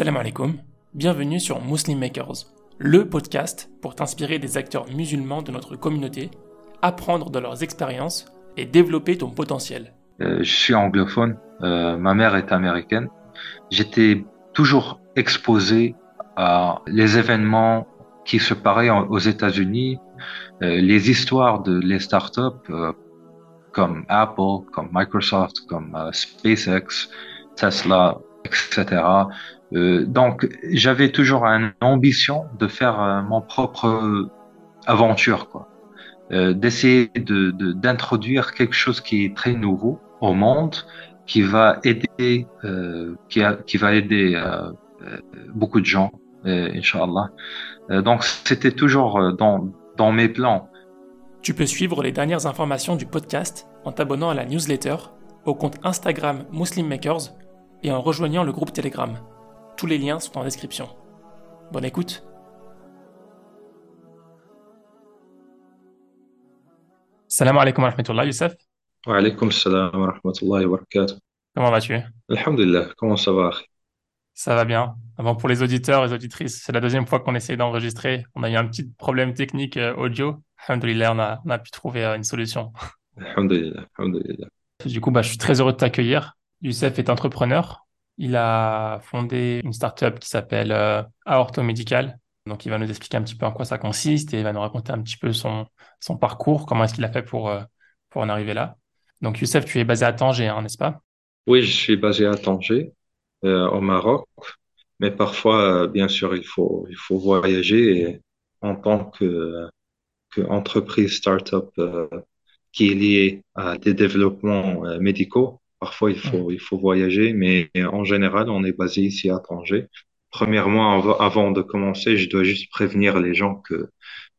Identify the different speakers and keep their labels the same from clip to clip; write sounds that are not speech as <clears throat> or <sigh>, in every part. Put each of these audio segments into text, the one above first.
Speaker 1: Salam alaikum, bienvenue sur Muslim Makers, le podcast pour t'inspirer des acteurs musulmans de notre communauté, apprendre de leurs expériences et développer ton potentiel.
Speaker 2: Euh, je suis anglophone, euh, ma mère est américaine. J'étais toujours exposé à les événements qui se paraient aux États-Unis, euh, les histoires de les startups comme Apple, comme Microsoft, comme SpaceX, Tesla, etc. Euh, donc, j'avais toujours une ambition de faire euh, mon propre aventure, quoi. Euh, d'essayer de, d'introduire quelque chose qui est très nouveau au monde, qui va aider, euh, qui, a, qui va aider euh, beaucoup de gens, Inch'Allah. donc, c'était toujours dans, dans mes plans.
Speaker 1: Tu peux suivre les dernières informations du podcast en t'abonnant à la newsletter, au compte Instagram Muslim Makers et en rejoignant le groupe Telegram. Tous les liens sont en description. Bonne écoute Salam alaikum wa rahmatullah, Youssef.
Speaker 2: Wa alaikum salam wa rahmatullahi wa barakatuh.
Speaker 1: Comment vas-tu?
Speaker 2: Alhamdulillah, comment ça va?
Speaker 1: Ça va bien. Avant, pour les auditeurs et les auditrices, c'est la deuxième fois qu'on essaie d'enregistrer. On a eu un petit problème technique euh, audio. Alhamdulillah, on a, on a pu trouver euh, une solution.
Speaker 2: Alhamdulillah, alhamdulillah.
Speaker 1: Du coup, bah, je suis très heureux de t'accueillir. Youssef est entrepreneur. Il a fondé une startup qui s'appelle euh, Aorto Medical. Donc, il va nous expliquer un petit peu en quoi ça consiste et il va nous raconter un petit peu son, son parcours, comment est-ce qu'il a fait pour, euh, pour en arriver là. Donc, Youssef, tu es basé à Tanger, hein, n'est-ce pas?
Speaker 2: Oui, je suis basé à Tanger, euh, au Maroc. Mais parfois, euh, bien sûr, il faut, il faut voyager en tant que, que entreprise startup qui est liée à des développements médicaux, parfois il faut, il faut voyager, mais en général, on est basé ici à Tanger. Premièrement, av- avant de commencer, je dois juste prévenir les gens que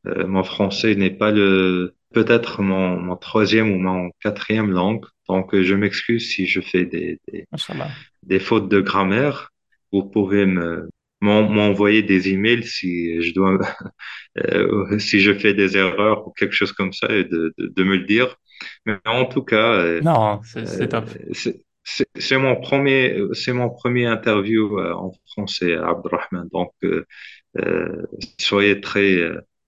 Speaker 2: euh, mon français n'est pas le, peut-être mon, mon troisième ou mon quatrième langue. Donc, je m'excuse si je fais des, des, fautes de grammaire. Vous pouvez me, m'en- m'envoyer des emails si je dois, <laughs> euh, si je fais des erreurs ou quelque chose comme ça et de, de, de me le dire. Mais en tout cas, euh,
Speaker 1: Non, c'est c'est
Speaker 2: euh,
Speaker 1: top.
Speaker 2: c'est mon premier, c'est mon premier interview euh, en français, Abdurrahman. Donc, euh, soyez très,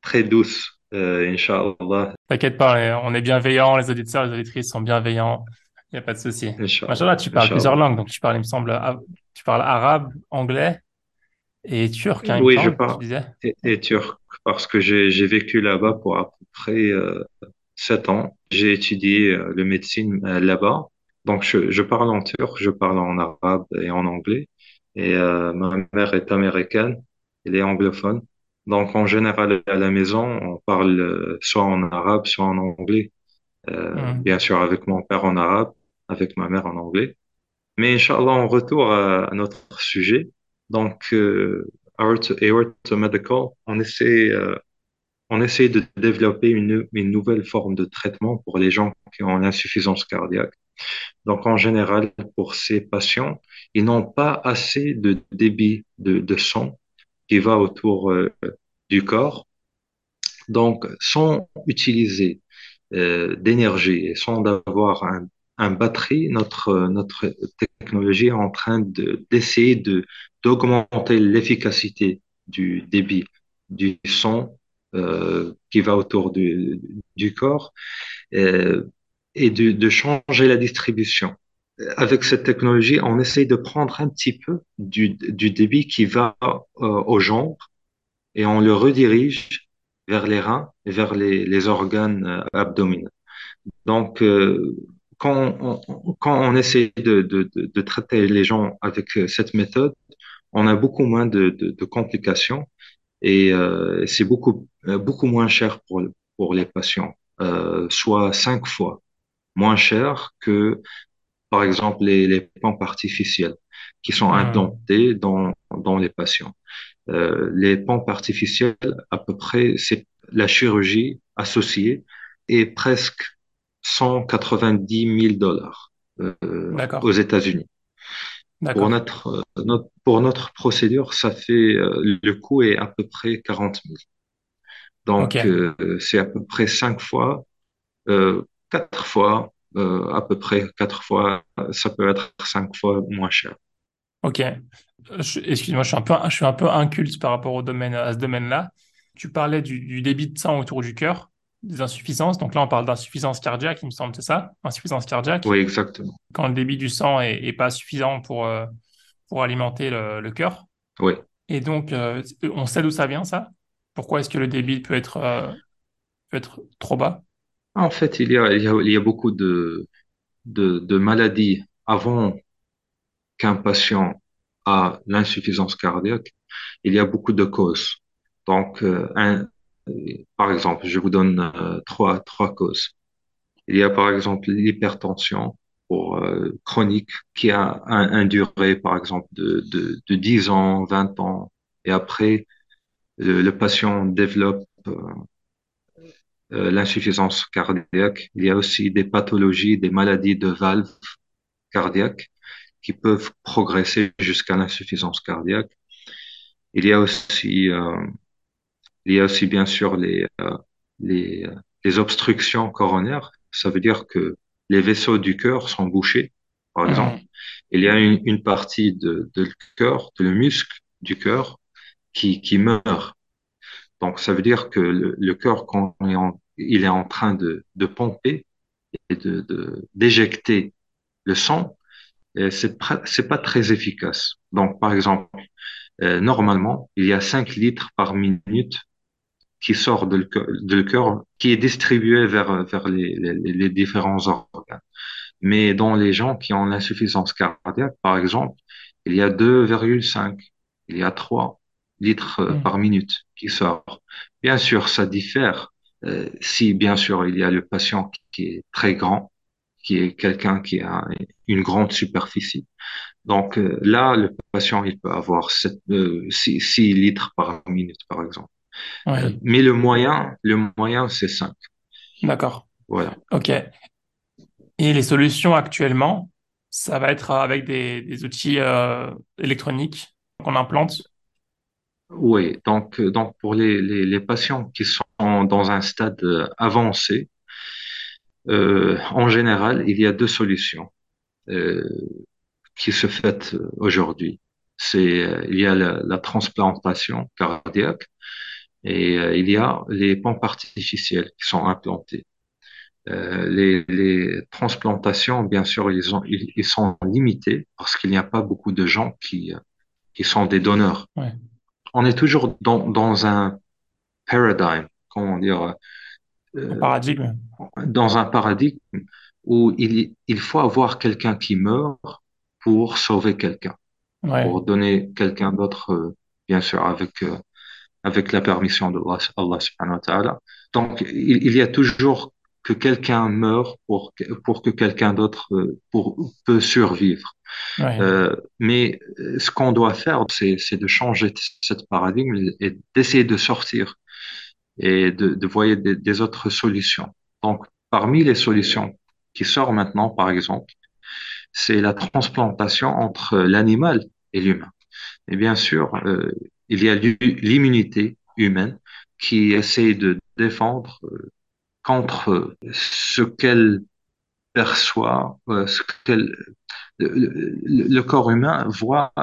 Speaker 2: très douce, euh, Inch'Allah.
Speaker 1: T'inquiète pas, on est bienveillants, les auditeurs, les auditrices sont bienveillants. Il n'y a pas de souci.
Speaker 2: Inch'Allah.
Speaker 1: Tu parles plusieurs langues. Donc, tu parles, il me semble, tu parles arabe, anglais et turc, hein,
Speaker 2: Oui, je parle
Speaker 1: disais.
Speaker 2: et, et turc parce que j'ai, j'ai vécu là-bas pour à peu près euh, sept ans. J'ai étudié euh, le médecine euh, là-bas. Donc, je, je parle en turc, je parle en arabe et en anglais. Et euh, ma mère est américaine, elle est anglophone. Donc, en général, à la maison, on parle soit en arabe, soit en anglais. Euh,
Speaker 1: Hmm.
Speaker 2: bien sûr, avec mon père en arabe, avec ma mère en anglais. Mais Inch'Allah, en retour à, à notre sujet. Donc, euh, Aorta Aorta Medical, on essaie, on essaie de développer une, une nouvelle forme de traitement pour les gens qui ont l'insuffisance cardiaque. Donc, en général, pour ces patients, ils n'ont pas assez de débit de, de sang qui va autour euh, du corps. Donc, sans utiliser euh, d'énergie et sans avoir un, un batterie, notre, notre technologie est en train de, d'essayer de, d'augmenter l'efficacité du débit du sang euh, qui va autour du, corps euh, et de, changer la distribution. Avec cette technologie, on essaye de prendre un petit peu du, débit qui va euh, aux jambes et on le redirige vers les reins et vers les, organes abdominaux. Donc, quand on, quand essaie de, traiter les gens avec cette méthode, on a beaucoup moins de complications et euh, c'est beaucoup, euh, beaucoup moins cher pour, pour les patients, euh, soit cinq fois moins cher que, par exemple, les, les pompes artificielles qui sont
Speaker 1: Hmm.
Speaker 2: implantées dans, dans les patients. Euh, les pompes artificielles, à peu près, c'est la chirurgie associée est presque 190 000 dollars euh, aux États-Unis. Pour notre, euh, notre, pour notre procédure, ça fait, euh, le coût est à peu près 40 000.
Speaker 1: Ok,
Speaker 2: Donc, euh, c'est à peu près cinq fois, euh, quatre fois, euh, à peu près quatre fois, ça peut être cinq fois moins cher.
Speaker 1: ok. Je- excuse-moi, je suis un peu, je suis un peu inculte par rapport au domaine, à ce domaine-là. Tu parlais du, du débit de sang autour du cœur, des insuffisances. Donc là, on parle d'insuffisance cardiaque, il me semble, c'est ça? Insuffisance cardiaque.
Speaker 2: Oui, exactement.
Speaker 1: Quand le débit du sang est, est pas suffisant pour, euh, pour alimenter le, le cœur.
Speaker 2: Oui.
Speaker 1: Et donc, euh, on sait d'où ça vient, ça? Pourquoi est-ce que le débit peut être, euh, peut être trop bas?
Speaker 2: En fait, il y a, il y a, il y a beaucoup de, de, de maladies avant qu'un patient a l'insuffisance cardiaque. Il y a beaucoup de causes. Donc, un, par exemple, je vous donne euh, trois, trois causes. Il y a par exemple l'hypertension euh, chronique qui a un, un durée par exemple de, de, de 10 ans, 20 ans. Et après, le, patient développe euh, l'insuffisance cardiaque. Il y a aussi des pathologies, des maladies de valves cardiaques qui peuvent progresser jusqu'à l'insuffisance cardiaque. Il y a aussi, il y a aussi bien sûr les, euh, les, euh, les obstructions coronaires. Ça veut dire que les vaisseaux du cœur sont bouchés, par exemple.
Speaker 1: Mhm.
Speaker 2: Il y a une, une partie de, de le cœur, de le muscle du cœur qui, qui meurt. Donc, ça veut dire que le, le cœur, quand il est en, il est en train de, de pomper et de, de, d'éjecter le sang, euh, c'est pas, c'est pas très efficace. Donc, par exemple, euh, normalement, il y a 5 litres par minute qui sort de le cœur, qui est distribué vers, vers les, les, les différents organes. Mais dans les gens qui ont l'insuffisance cardiaque, par exemple, il y a 2,5, il y a 3 litres euh,
Speaker 1: Mhm.
Speaker 2: par minute qui sort. Bien sûr, ça diffère. euh, si, bien sûr, il y a le patient qui est très grand, qui est quelqu'un qui a une grande superficie. Donc euh, là, le patient, il peut avoir 7, euh, 6, 6 litres par minute, par exemple. Euh, mais le moyen, le moyen, c'est 5.
Speaker 1: d'accord.
Speaker 2: Voilà.
Speaker 1: OK. Et les solutions actuellement, ça va être avec des, des outils euh, électroniques qu'on implante?
Speaker 2: Oui, donc, euh, donc pour les, les, les patients qui sont dans un stade euh, avancé, euh, en général, il y a deux solutions euh, qui se font aujourd'hui. C'est, euh, il y a la, la transplantation cardiaque et euh, il y a les pompes artificielles qui sont implantées. Euh, les, les transplantations, bien sûr, ils, ont, ils, ils sont limités parce qu'il n'y a pas beaucoup de gens qui, euh, qui sont des donneurs.
Speaker 1: Ouais.
Speaker 2: On est toujours dans, dans un paradigme, comment dire,
Speaker 1: Un paradigme.
Speaker 2: dans un paradigme où il, il faut avoir quelqu'un qui meurt pour sauver quelqu'un,
Speaker 1: Ouais.
Speaker 2: pour donner quelqu'un d'autre, euh, bien sûr, avec, avec la permission de Allah, subhanahu wa ta'ala. Donc, il, il y a toujours que quelqu'un meurt pour, que- pour que quelqu'un d'autre euh, pour, peut survivre.
Speaker 1: Ouais.
Speaker 2: Euh, mais euh, ce qu'on doit faire, c'est, c'est de changer cette paradigme et d'essayer de sortir et de, de voir des, des autres solutions. Donc, parmi les solutions qui sortent maintenant, par exemple, c'est la transplantation entre l'animal et l'humain. Et bien sûr, euh, il y a l'immunité humaine qui essaie de défendre euh, contre ce qu'elle perçoit, euh, ce qu'elle, le, corps humain voit.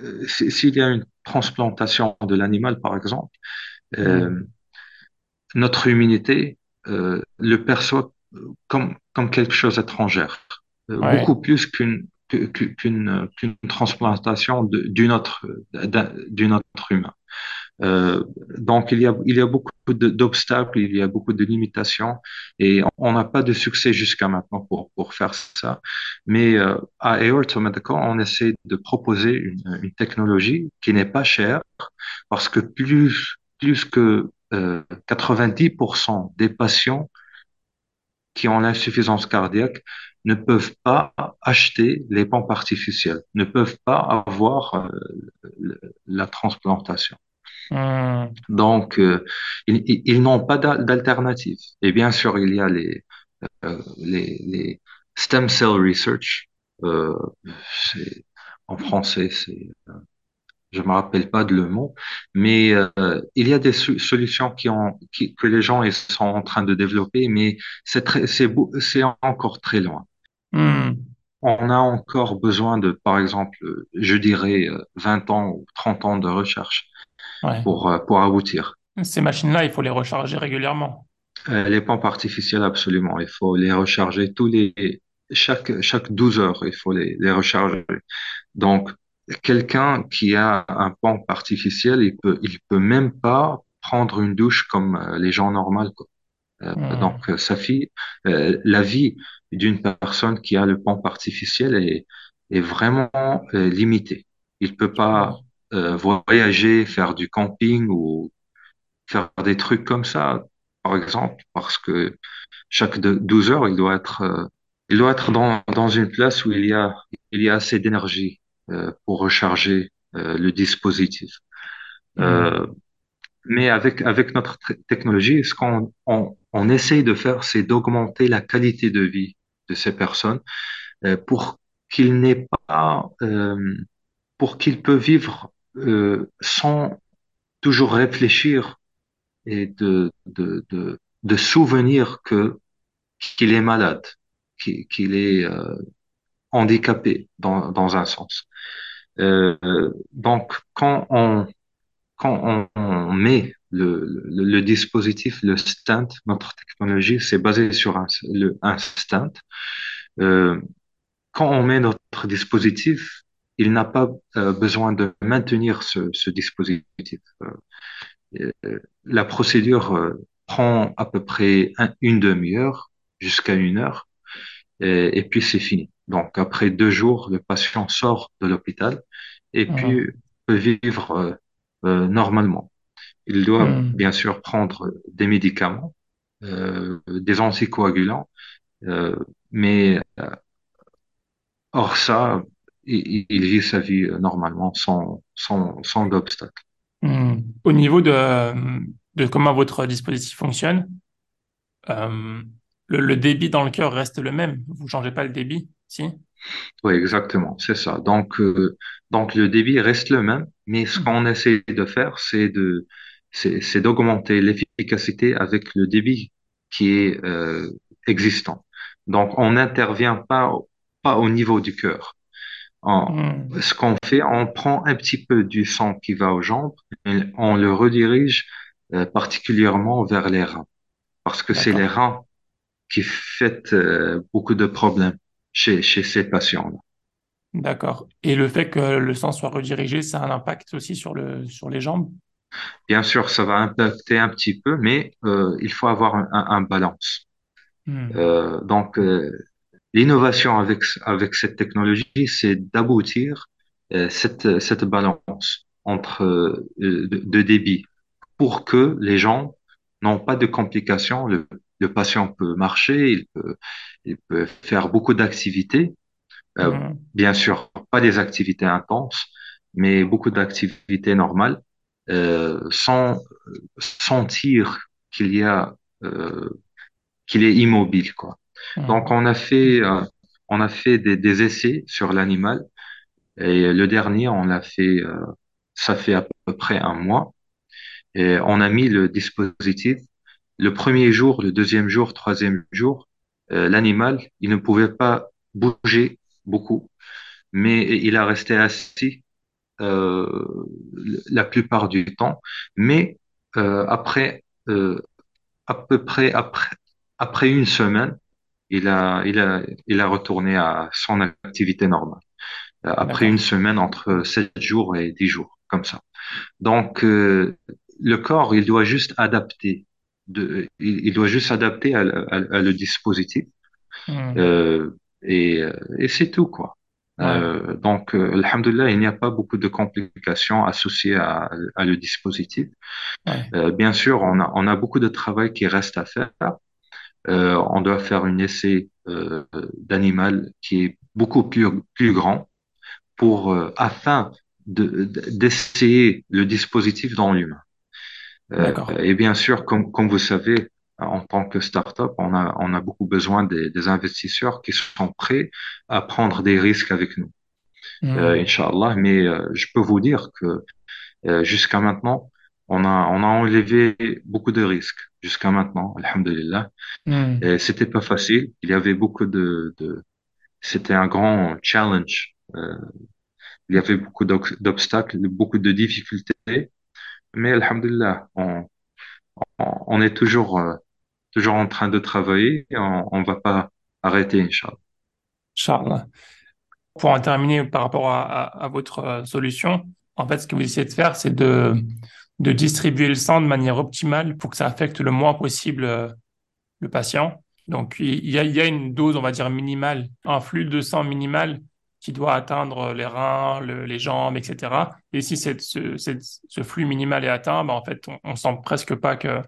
Speaker 2: euh, S'il y a une transplantation de l'animal, par exemple, euh, notre immunité euh, le perçoit comme, comme quelque chose d'étrangère, euh,
Speaker 1: Ouais.
Speaker 2: beaucoup plus qu'une qu'une transplantation d'une autre d'un d'une autre humain. Euh, donc il y a il y a beaucoup d'obstacles, il y a beaucoup de limitations et on n'a pas de succès jusqu'à maintenant pour pour faire ça. Mais euh, à Aorta Medical, on essaie de proposer une, technologie qui n'est pas chère parce que plus plus que euh, 90% des patients qui ont l'insuffisance cardiaque ne peuvent pas acheter les pompes artificielles, ne peuvent pas avoir euh, la transplantation.
Speaker 1: Hmm.
Speaker 2: Donc, euh, ils, n'ont pas d'al- d'alternative. Et bien sûr, il y a les, euh, les, les stem cell research. En français, c'est je me rappelle pas de le mot, mais euh, il y a des so- solutions qui ont, qui, que les gens sont en train de développer, mais c'est encore très loin.
Speaker 1: Hmm.
Speaker 2: on a encore besoin de, par exemple, je dirais euh, 20 ans ou 30 ans de recherche
Speaker 1: Ouais.
Speaker 2: pour, euh, pour aboutir.
Speaker 1: Ces machines-là, il faut les recharger régulièrement.
Speaker 2: Euh, les pompes artificielles, absolument. Il faut les recharger tous les, chaque, chaque 12 heures, il faut les, les recharger. Donc, quelqu'un qui a un pompe artificiel, il peut, il peut même pas prendre une douche comme euh, les gens normaux, quoi. Euh,
Speaker 1: Hmm.
Speaker 2: donc, euh, sa fille, euh, la vie d'une personne qui a le pompe artificiel est, est vraiment euh, limitée. Il peut pas euh, voyager, faire du camping ou faire des trucs comme ça, par exemple, parce que chaque de- 12 heures, il doit être, euh, il doit être dans, dans une place où il y a, il y a assez d'énergie pour recharger le dispositif. Euh, mais avec, avec notre technologie, ce qu'on on, on essaye de faire, c'est d'augmenter la qualité de vie de ces personnes euh, pour qu'ils n'aient pas, euh, pour qu'ils peuvent vivre euh, sans toujours réfléchir et de, de, de, de souvenir que qu'il est malade, qu'il qu'il est handicapé dans, dans un sens. Donc, quand on, quand on met le, le, le dispositif, le stent, notre technologie, c'est basé sur un, le, un stent. Euh, quand on met notre dispositif, il n'a pas euh, besoin de maintenir ce, ce dispositif. Euh, la procédure prend à peu près un- une demi-heure jusqu'à une heure et, et puis c'est fini. Donc après deux jours, le patient sort de l'hôpital et puis peut vivre normalement. Il doit
Speaker 1: Hmm.
Speaker 2: bien sûr prendre des médicaments, euh, des anticoagulants, euh, mais hors ça, il, il vit sa vie euh, normalement sans, sans, sans obstacle.
Speaker 1: Hmm. Au niveau de, de comment votre dispositif fonctionne, euh, le, le débit dans le cœur reste le même? Vous changez pas le débit, si?
Speaker 2: Oui, exactement, c'est ça. Donc, euh, donc le débit reste le même, mais ce
Speaker 1: Hmm.
Speaker 2: qu'on essaie de faire, c'est de, c'est, d'augmenter l'efficacité avec le débit qui est euh, existant. Donc, on n'intervient pas, pas au niveau du cœur.
Speaker 1: Hmm.
Speaker 2: ce qu'on fait, on prend un petit peu du sang qui va aux jambes, et on le redirige euh, particulièrement vers les reins, parce que c'est les reins qui fait euh, beaucoup de problèmes chez, chez ces patients-là.
Speaker 1: D'accord. Et le fait que le sang soit redirigé, ça a un impact aussi sur le, sur les jambes?
Speaker 2: Bien sûr, ça va impacter un petit peu, mais euh, il faut avoir un, un, un balance.
Speaker 1: Hmm.
Speaker 2: Euh, donc, euh, l'innovation avec, avec cette technologie, c'est d'aboutir cette, cette balance entre de, de débit pour que les gens n'ont pas de complications. Le, le patient peut marcher, il peut, il peut faire beaucoup d'activités.
Speaker 1: Hmm.
Speaker 2: bien sûr, pas des activités intenses, mais beaucoup d'activités normales, euh, sans sentir qu'il y a, euh, qu'il est immobile, quoi. Donc, on a fait, euh, on a fait des, des essais sur l'animal et le dernier, on l'a fait, euh, ça fait à peu près un mois et on a mis le dispositif. Le premier jour, le deuxième jour, troisième jour, euh, l'animal, il ne pouvait pas bouger beaucoup, mais il a resté assis la plupart du temps. Mais euh, après, euh, à peu près après, après une semaine, il a, il a, il a retourné à son activité normale. Euh, Après une semaine, entre sept jours et dix jours, comme ça. Donc, euh, le corps, il doit juste adapter. De, il, il doit juste s'adapter à, à, à le dispositif euh, et, euh, et c'est tout, quoi. Euh, donc, euh, alhamdoulilah, il n'y a pas beaucoup de complications associées à, à le dispositif.
Speaker 1: Ouais.
Speaker 2: Euh, bien sûr, on a, on a beaucoup de travail qui reste à faire. Euh, on doit faire un essai euh, d'animal qui est beaucoup plus, plus grand pour, euh, afin de, de- d'essayer le dispositif dans l'humain.
Speaker 1: D'accord.
Speaker 2: et bien sûr, comme, comme vous savez, en tant que start-up, on a, on a beaucoup besoin des, des investisseurs qui sont prêts à prendre des risques avec nous, euh,
Speaker 1: Hmm.
Speaker 2: Inch'Allah. Mais euh, je peux vous dire que euh, jusqu'à maintenant, on a, on a enlevé beaucoup de risques. Jusqu'à maintenant, alhamdulillah. Et c'était pas facile. Il y avait beaucoup de, de c'était un grand challenge. Euh, il y avait beaucoup d'ob- d'obstacles, beaucoup de difficultés, mais alhamdulillah, on, on, on est toujours, euh, toujours en train de travailler on, on va pas arrêter, Inch'Allah.
Speaker 1: Charles. Pour en terminer par rapport à, votre euh, solution, en fait, ce que vous essayez de faire, c'est de, distribuer le sang de manière optimale pour que ça affecte le moins possible euh, le patient. Donc, il y a, une dose, on va dire, minimale, un flux de sang minimal qui doit atteindre les reins, le- les jambes, etc. Et si ce, flux minimal est atteint, ben, en fait, on, on sent presque pas que,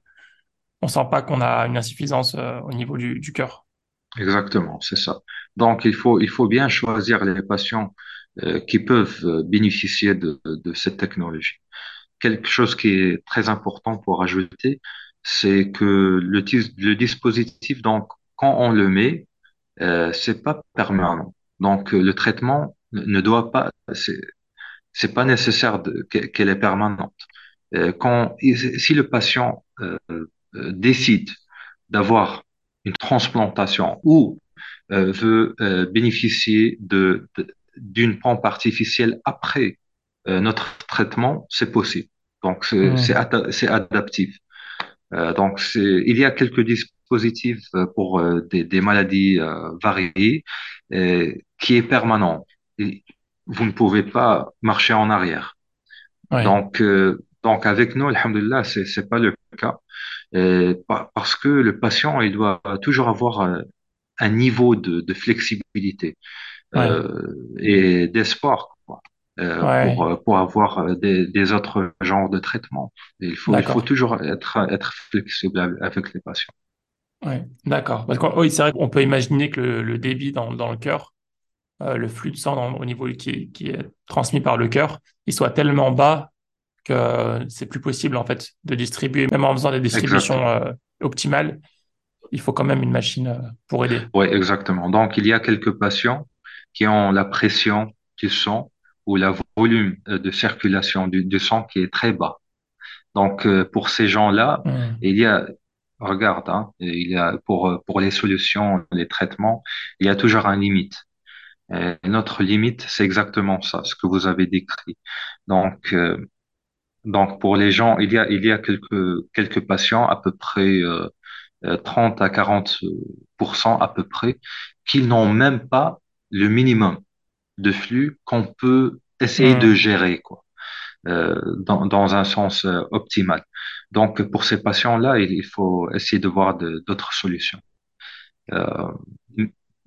Speaker 1: on sent pas qu'on a une insuffisance euh, au niveau du, du cœur.
Speaker 2: Exactement, c'est ça. Donc, il faut, il faut bien choisir les patients euh, qui peuvent euh, bénéficier de, cette technologie. Quelque chose qui est très important pour ajouter, c'est que le, le dispositif, donc, quand on le met, euh, c'est pas permanent. Donc, le traitement ne doit pas, c'est pas nécessaire qu'elle est permanente. Quand, si le patient décide d'avoir une transplantation ou euh, veut euh, bénéficier de, d'une pompe artificielle après euh, notre traitement, c'est possible. Donc, c'est c'est ada- c'est adaptif. Euh, donc, c'est, il y a quelques dispositifs euh, pour euh, des, des maladies euh, variées euh, qui est permanent. Et vous ne pouvez pas marcher en arrière. Donc, euh, donc avec nous, alhamdulillah, c'est c'est pas le cas. Euh, pa- parce que le patient, il doit toujours avoir euh, un niveau de, de flexibilité
Speaker 1: ouais,
Speaker 2: euh, et d'espoir euh, pour,
Speaker 1: ouais,
Speaker 2: pour avoir des, des autres genres de traitements. Il faut, il faut
Speaker 1: d'accord.
Speaker 2: toujours être, être flexible avec les patients.
Speaker 1: Ouais, d'accord. Parce que oui, c'est vrai qu'on peut imaginer que le, le débit dans, dans le cœur, euh, le flux de sang dans- au niveau qui, qui est transmis par le cœur, il soit tellement bas que euh, c'est plus possible en fait de distribuer, même en faisant des distributions euh, optimales, il faut quand même une machine euh, pour aider.
Speaker 2: Oui, exactement. Donc, il y a quelques patients qui ont la pression du sang ou le volume de circulation du, du sang qui est très bas. Donc, euh, pour ces gens-là,
Speaker 1: Hmm.
Speaker 2: il y a, regarde, hein, il y a pour, pour les solutions, les traitements, il y a toujours un limite. Et notre limite, c'est exactement ça, ce que vous avez décrit. Donc, euh, donc pour les gens, il y a, il y a quelques, quelques patients, à peu près euh, euh, 30 à 40% à peu près, qui n'ont même pas le minimum de flux qu'on peut essayer de
Speaker 1: Hmm.
Speaker 2: gérer, quoi euh, dans, dans un sens euh, optimal. Donc, pour ces patients-là, il, il faut essayer de voir de- d'autres solutions. Euh,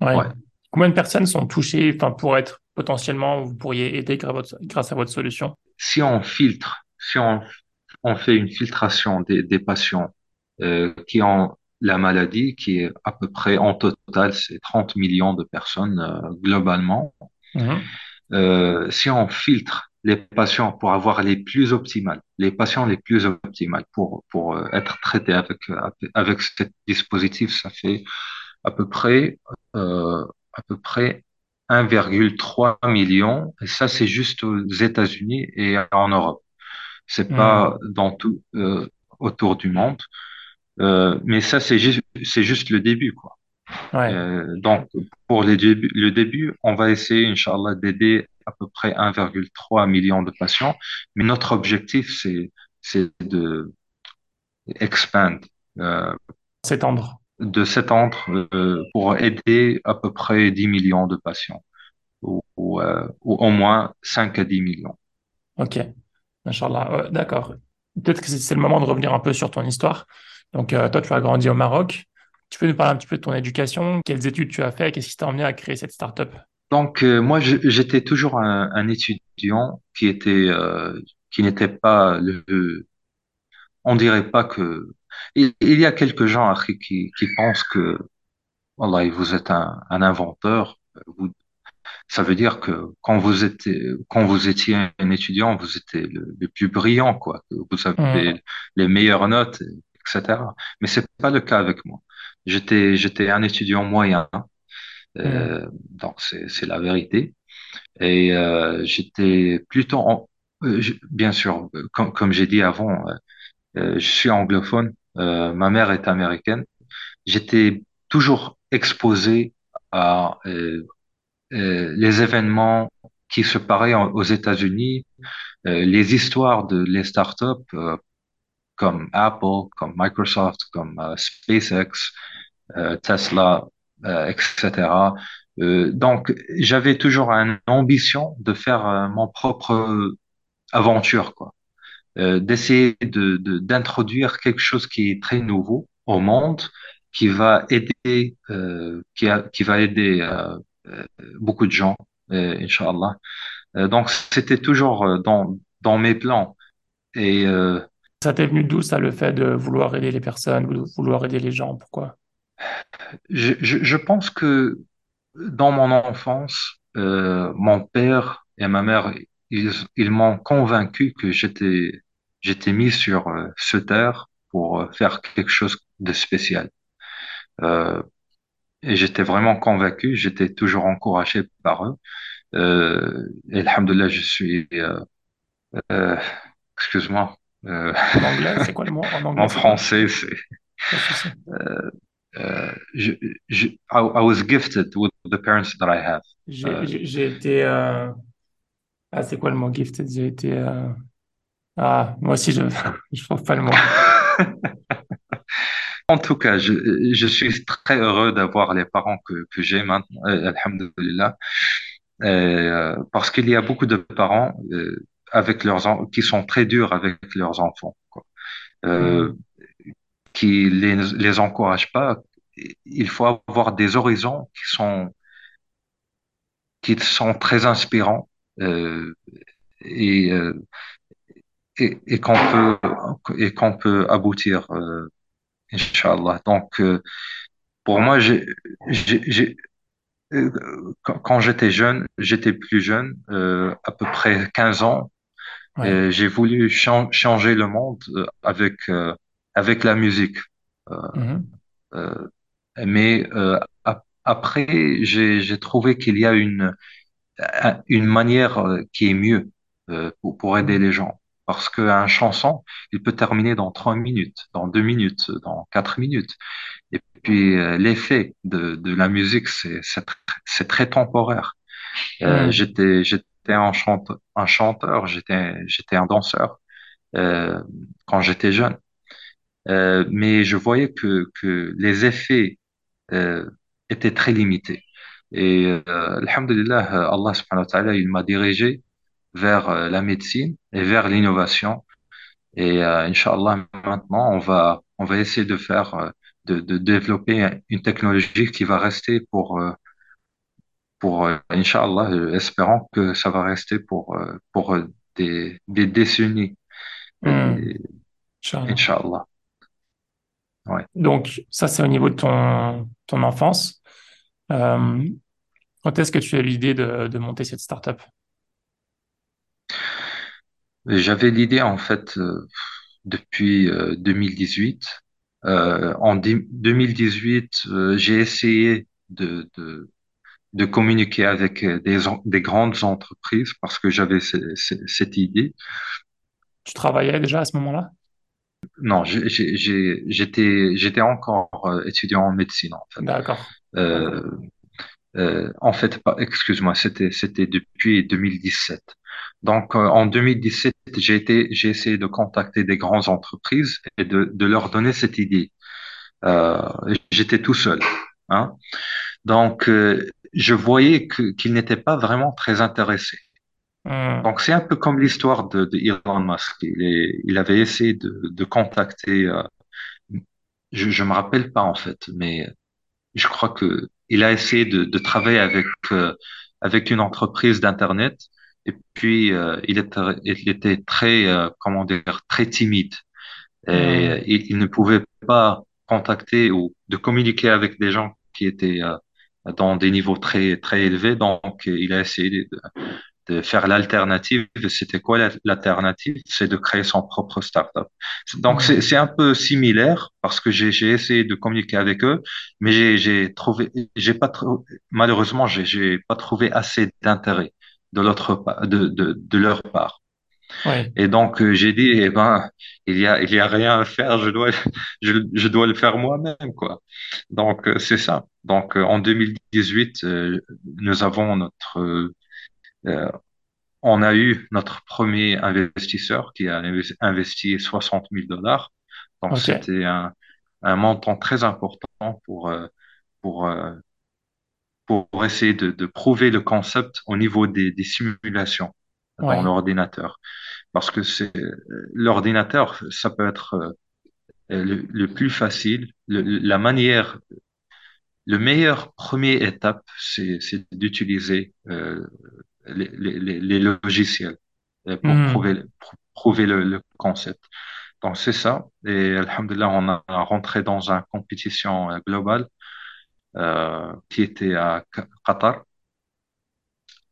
Speaker 1: Ouais.
Speaker 2: ouais.
Speaker 1: Combien de personnes sont touchées, enfin, pour être potentiellement, vous pourriez aider grâce à votre solution?
Speaker 2: Si on filtre, si on, on fait une filtration des, des patients euh, qui ont la maladie, qui est à peu près en total, c'est 30 millions de personnes euh, globalement.
Speaker 1: Mhm.
Speaker 2: Euh, si on filtre les patients pour avoir les plus optimales, les patients les plus optimales pour, pour être traités avec, avec ce dispositif, ça fait à peu près, à peu près 1,3 million. Et ça, c'est juste aux États-Unis et en Europe. C'est pas
Speaker 1: Hmm.
Speaker 2: dans tout, euh, autour du monde. Euh, mais ça, c'est juste, c'est juste le début, quoi.
Speaker 1: Ouais.
Speaker 2: Euh, donc, pour les débuts, le début, on va essayer, Inch'Allah, d'aider à peu près 1,3 million de patients. Mais notre objectif, c'est, c'est de expand, euh,
Speaker 1: S'étendre.
Speaker 2: de s'étendre euh, pour aider à peu près 10 millions de patients, ou, ou, euh, ou au moins 5 à 10 millions.
Speaker 1: Ok. Inch'Allah. D'accord. Peut-être que c'est le moment de revenir un peu sur ton histoire. Donc, euh, toi, tu as grandi au Maroc. Tu peux nous parler un petit peu de ton éducation? Quelles études tu as fait? Qu'est-ce qui t'a emmené à créer cette startup?
Speaker 2: Donc, euh, moi, j'étais toujours un, étudiant qui était, euh, qui n'était pas le, on dirait pas que, il, y a quelques gens, qui, pensent que, Wallah, vous êtes un, un inventeur. Vous, ça veut dire que quand vous étiez, quand vous étiez un étudiant, vous étiez le, le plus brillant, quoi. Vous
Speaker 1: Hmm.
Speaker 2: avez les meilleures notes, etc. Mais c'est pas le cas avec moi. J'étais, j'étais un étudiant moyen, euh, donc c'est, c'est la vérité. Et euh, j'étais plutôt, en- euh, je- bien sûr, euh, comme, comme j'ai dit avant, euh, euh, je suis anglophone. Euh, ma mère est américaine. J'étais toujours exposé à, les événements qui se paraient en- aux États-Unis, euh, les histoires de les startups euh, comme Apple, comme Microsoft, comme euh, SpaceX, euh, Tesla, euh, etc. Euh, donc, j'avais toujours une ambition de faire euh, mon propre aventure, quoi. Euh, d'essayer de, d'introduire quelque chose qui est très nouveau au monde, qui va aider, euh, qui a, qui va aider euh, euh, beaucoup de gens, euh, Inch'Allah. Euh, donc, c'était toujours euh, dans, dans mes plans. Et euh,
Speaker 1: Ça t'est venu d'où ça, le fait de vouloir aider les personnes, de vouloir aider les gens? Pourquoi?
Speaker 2: je, je, je pense que dans mon enfance, euh, mon père et ma mère, ils, ils m'ont convaincu que j'étais, j'étais mis sur euh, ce terre pour euh, faire quelque chose de spécial. Et j'étais vraiment convaincu, j'étais toujours encouragé par eux. Euh, et alhamdoulilah, je suis, euh, euh, excuse-moi, euh,
Speaker 1: En anglais, c'est quoi le mot? En <laughs> anglais,
Speaker 2: en français, c'est, euh, je, je, I, I was gifted with the parents that I have.
Speaker 1: J'ai j'ai- j'ai été... euh, Ah, c'est quoi le mot gifted? J'ai été... euh, Ah, moi aussi, je <laughs> je trouve pas le mot. <laughs>
Speaker 2: En tout cas, je, je suis très heureux d'avoir les parents que, que j'ai maintenant, euh, alhamdoulilah, Euh, parce qu'il y a beaucoup de parents euh, avec leurs qui sont très durs avec leurs enfants, quoi. Euh,
Speaker 1: Hmm.
Speaker 2: qui les, les encouragent pas. Il faut avoir des horizons qui sont, qui sont très inspirants et, et, et qu'on peut, et qu'on peut aboutir, euh, Inch'Allah. Donc, euh, pour moi, j'ai, j'ai, j'ai- euh, quand, quand j'étais jeune, j'étais plus jeune, euh, à peu près 15 ans,
Speaker 1: Ouais.
Speaker 2: et j'ai voulu chan- changer le monde euh, avec, euh, avec la musique. Euh,
Speaker 1: Mhm.
Speaker 2: euh, mais euh, ap- après, j'ai, j'ai trouvé qu'il y a une, un- une manière euh, qui est mieux euh, pour, pour aider
Speaker 1: Hmm.
Speaker 2: les gens. Parce qu'un chanson, il peut terminer dans trois minutes, dans deux minutes, dans quatre minutes. Et puis euh, l'effet de, de la musique, c'est c'est tr- c'est très temporaire. Euh, j'étais j'étais un chanteur, un chanteur, j'étais j'étais un danseur euh, quand j'étais jeune. Mais je voyais que que les effets étaient très limités. Et euh, alhamdulillah, Allah subhanahu wa ta'ala, il m'a dirigé vers euh, la médecine et vers l'innovation. Et euh, Inch'Allah, maintenant, on va, on va essayer de faire, euh, de, de développer une technologie qui va rester pour, euh, pour Inch'Allah, espérant que ça va rester pour, pour des, des décennies.
Speaker 1: Inch'Allah.
Speaker 2: Inch'Allah. Ouais.
Speaker 1: Donc, ça, c'est au niveau de ton, ton enfance. Euh, quand est-ce que tu as eu l'idée de, de monter cette startup?
Speaker 2: J'avais l'idée, en fait, euh, depuis euh, 2018. Euh, en di- 2018, euh, j'ai essayé de, de, de communiquer avec euh, des, en- des grandes entreprises parce que j'avais ce- ce- cette idée.
Speaker 1: Tu travaillais déjà à ce moment-là?
Speaker 2: Non, j'étais, encore euh, étudiant en médecine, en fait.
Speaker 1: D'accord.
Speaker 2: Euh, euh, en fait, excuse-moi, c'était depuis 2017. Donc, euh, en 2017, j'ai été, j'ai essayé de contacter des grandes entreprises et de, de leur donner cette idée. Euh, j'étais tout seul, hein. Donc, euh, je voyais qu'ils n'étaient pas vraiment très intéressés.
Speaker 1: Hmm.
Speaker 2: Donc, c'est un peu comme l'histoire de, de Elon Musk. Il, est- il avait essayé de, de contacter, euh, je, je me rappelle pas en fait, mais je crois que il a essayé de, de travailler avec avec une entreprise d'internet. Et puis, euh, il était, il était très, euh, comment dire, très timide. Et il, il ne pouvait pas contacter ou de communiquer avec des gens qui étaient euh, dans des niveaux très très élevés. Donc, il a essayé de faire l'alternative. C'était quoi la- l'alternative? C'est de créer son propre startup. Donc, c'est,
Speaker 1: Hmm.
Speaker 2: c'est un peu similaire parce que j'ai, j'ai essayé de communiquer avec eux, mais j'ai, j'ai trouvé, j'ai pas malheureusement, j'ai, j'ai pas trouvé assez d'intérêt de l'autre part, de, de, de leur part. Et donc, euh, j'ai dit, eh ben, il y a, il y a rien à faire, je dois, <laughs> je, je dois le faire moi-même, quoi. Donc, euh, c'est ça. Donc, euh, en 2018, euh, nous avons notre, on a eu notre premier investisseur qui a inves- investi 60 000 dollars. Donc, c'était un, un montant très important pour, pour, pour essayer de, de prouver le concept au niveau des, des simulations dans l'ordinateur. Parce que c'est l'ordinateur, ça peut être euh, le, le plus facile, le- la manière, le meilleur premier étape, c'est d'utiliser euh, les, les, les les logiciels euh, pour
Speaker 1: Hmm.
Speaker 2: prouver, pour prouver le, le concept. Donc c'est ça. Et Alhamdulillah, on a rentré dans une compétition globale qui était à Qatar.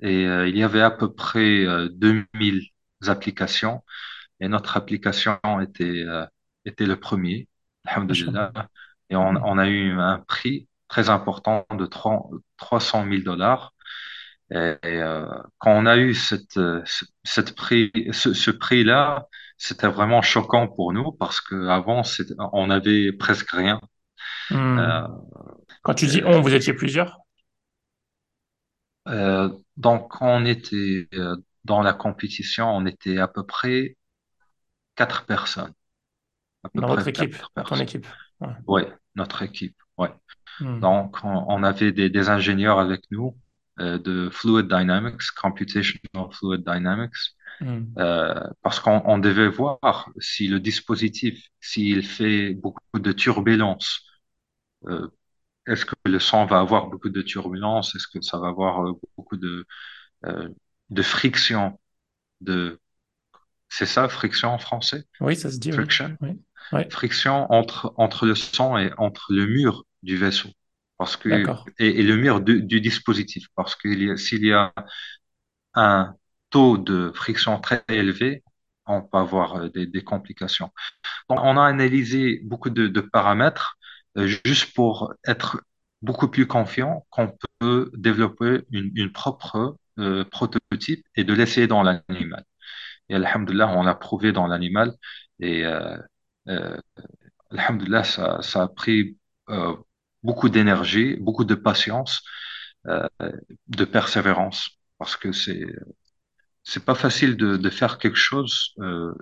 Speaker 2: Et euh, il y avait à peu près euh, 2000 applications et notre application était, euh, était le premier,
Speaker 1: Machallah.
Speaker 2: alhamdulillah. Et on,
Speaker 1: Hmm.
Speaker 2: on a eu un prix très important de 3 300 000 dollars. Et, et, euh, quand on a eu cette, euh, ce- cette prix, ce, ce prix-là, c'était vraiment choquant pour nous parce qu'avant, on avait presque rien. Euh,
Speaker 1: Quand tu dis on, vous étiez plusieurs?
Speaker 2: euh, donc, on était euh, dans la compétition, on était à peu près quatre personnes, à peu
Speaker 1: Dans votre
Speaker 2: près
Speaker 1: équipe, ton équipe. Ouais,
Speaker 2: notre équipe. Ouais.
Speaker 1: Hmm.
Speaker 2: Donc, on, on avait des, des ingénieurs avec nous euh, de Fluid Dynamics, Computational Fluid Dynamics,
Speaker 1: Hmm.
Speaker 2: euh, parce qu'on on devait voir si le dispositif, s'il fait beaucoup de turbulences, euh, est-ce que le son va avoir beaucoup de turbulences, est-ce que ça va avoir euh, beaucoup de, euh, de friction, de, c'est ça, friction en français?
Speaker 1: Oui, ça se dit.
Speaker 2: Friction?
Speaker 1: Oui. Oui.
Speaker 2: friction entre, entre le son et entre le mur du vaisseau parce que, et, et le mur du, du dispositif. Parce que s'il y a un taux de friction très élevé, on peut avoir euh, des, des complications. Donc, on a analysé beaucoup de, de paramètres juste pour être beaucoup plus confiant qu'on peut développer une, propre euh, prototype et de l'essayer dans l'animal. Et alhamdulillah, on l'a prouvé dans l'animal. Et euh, euh, Alhamdulillah, ça, ça a pris euh, beaucoup d'énergie, beaucoup de patience, euh, de persévérance, parce que c'est c'est pas facile de, faire quelque chose, euh,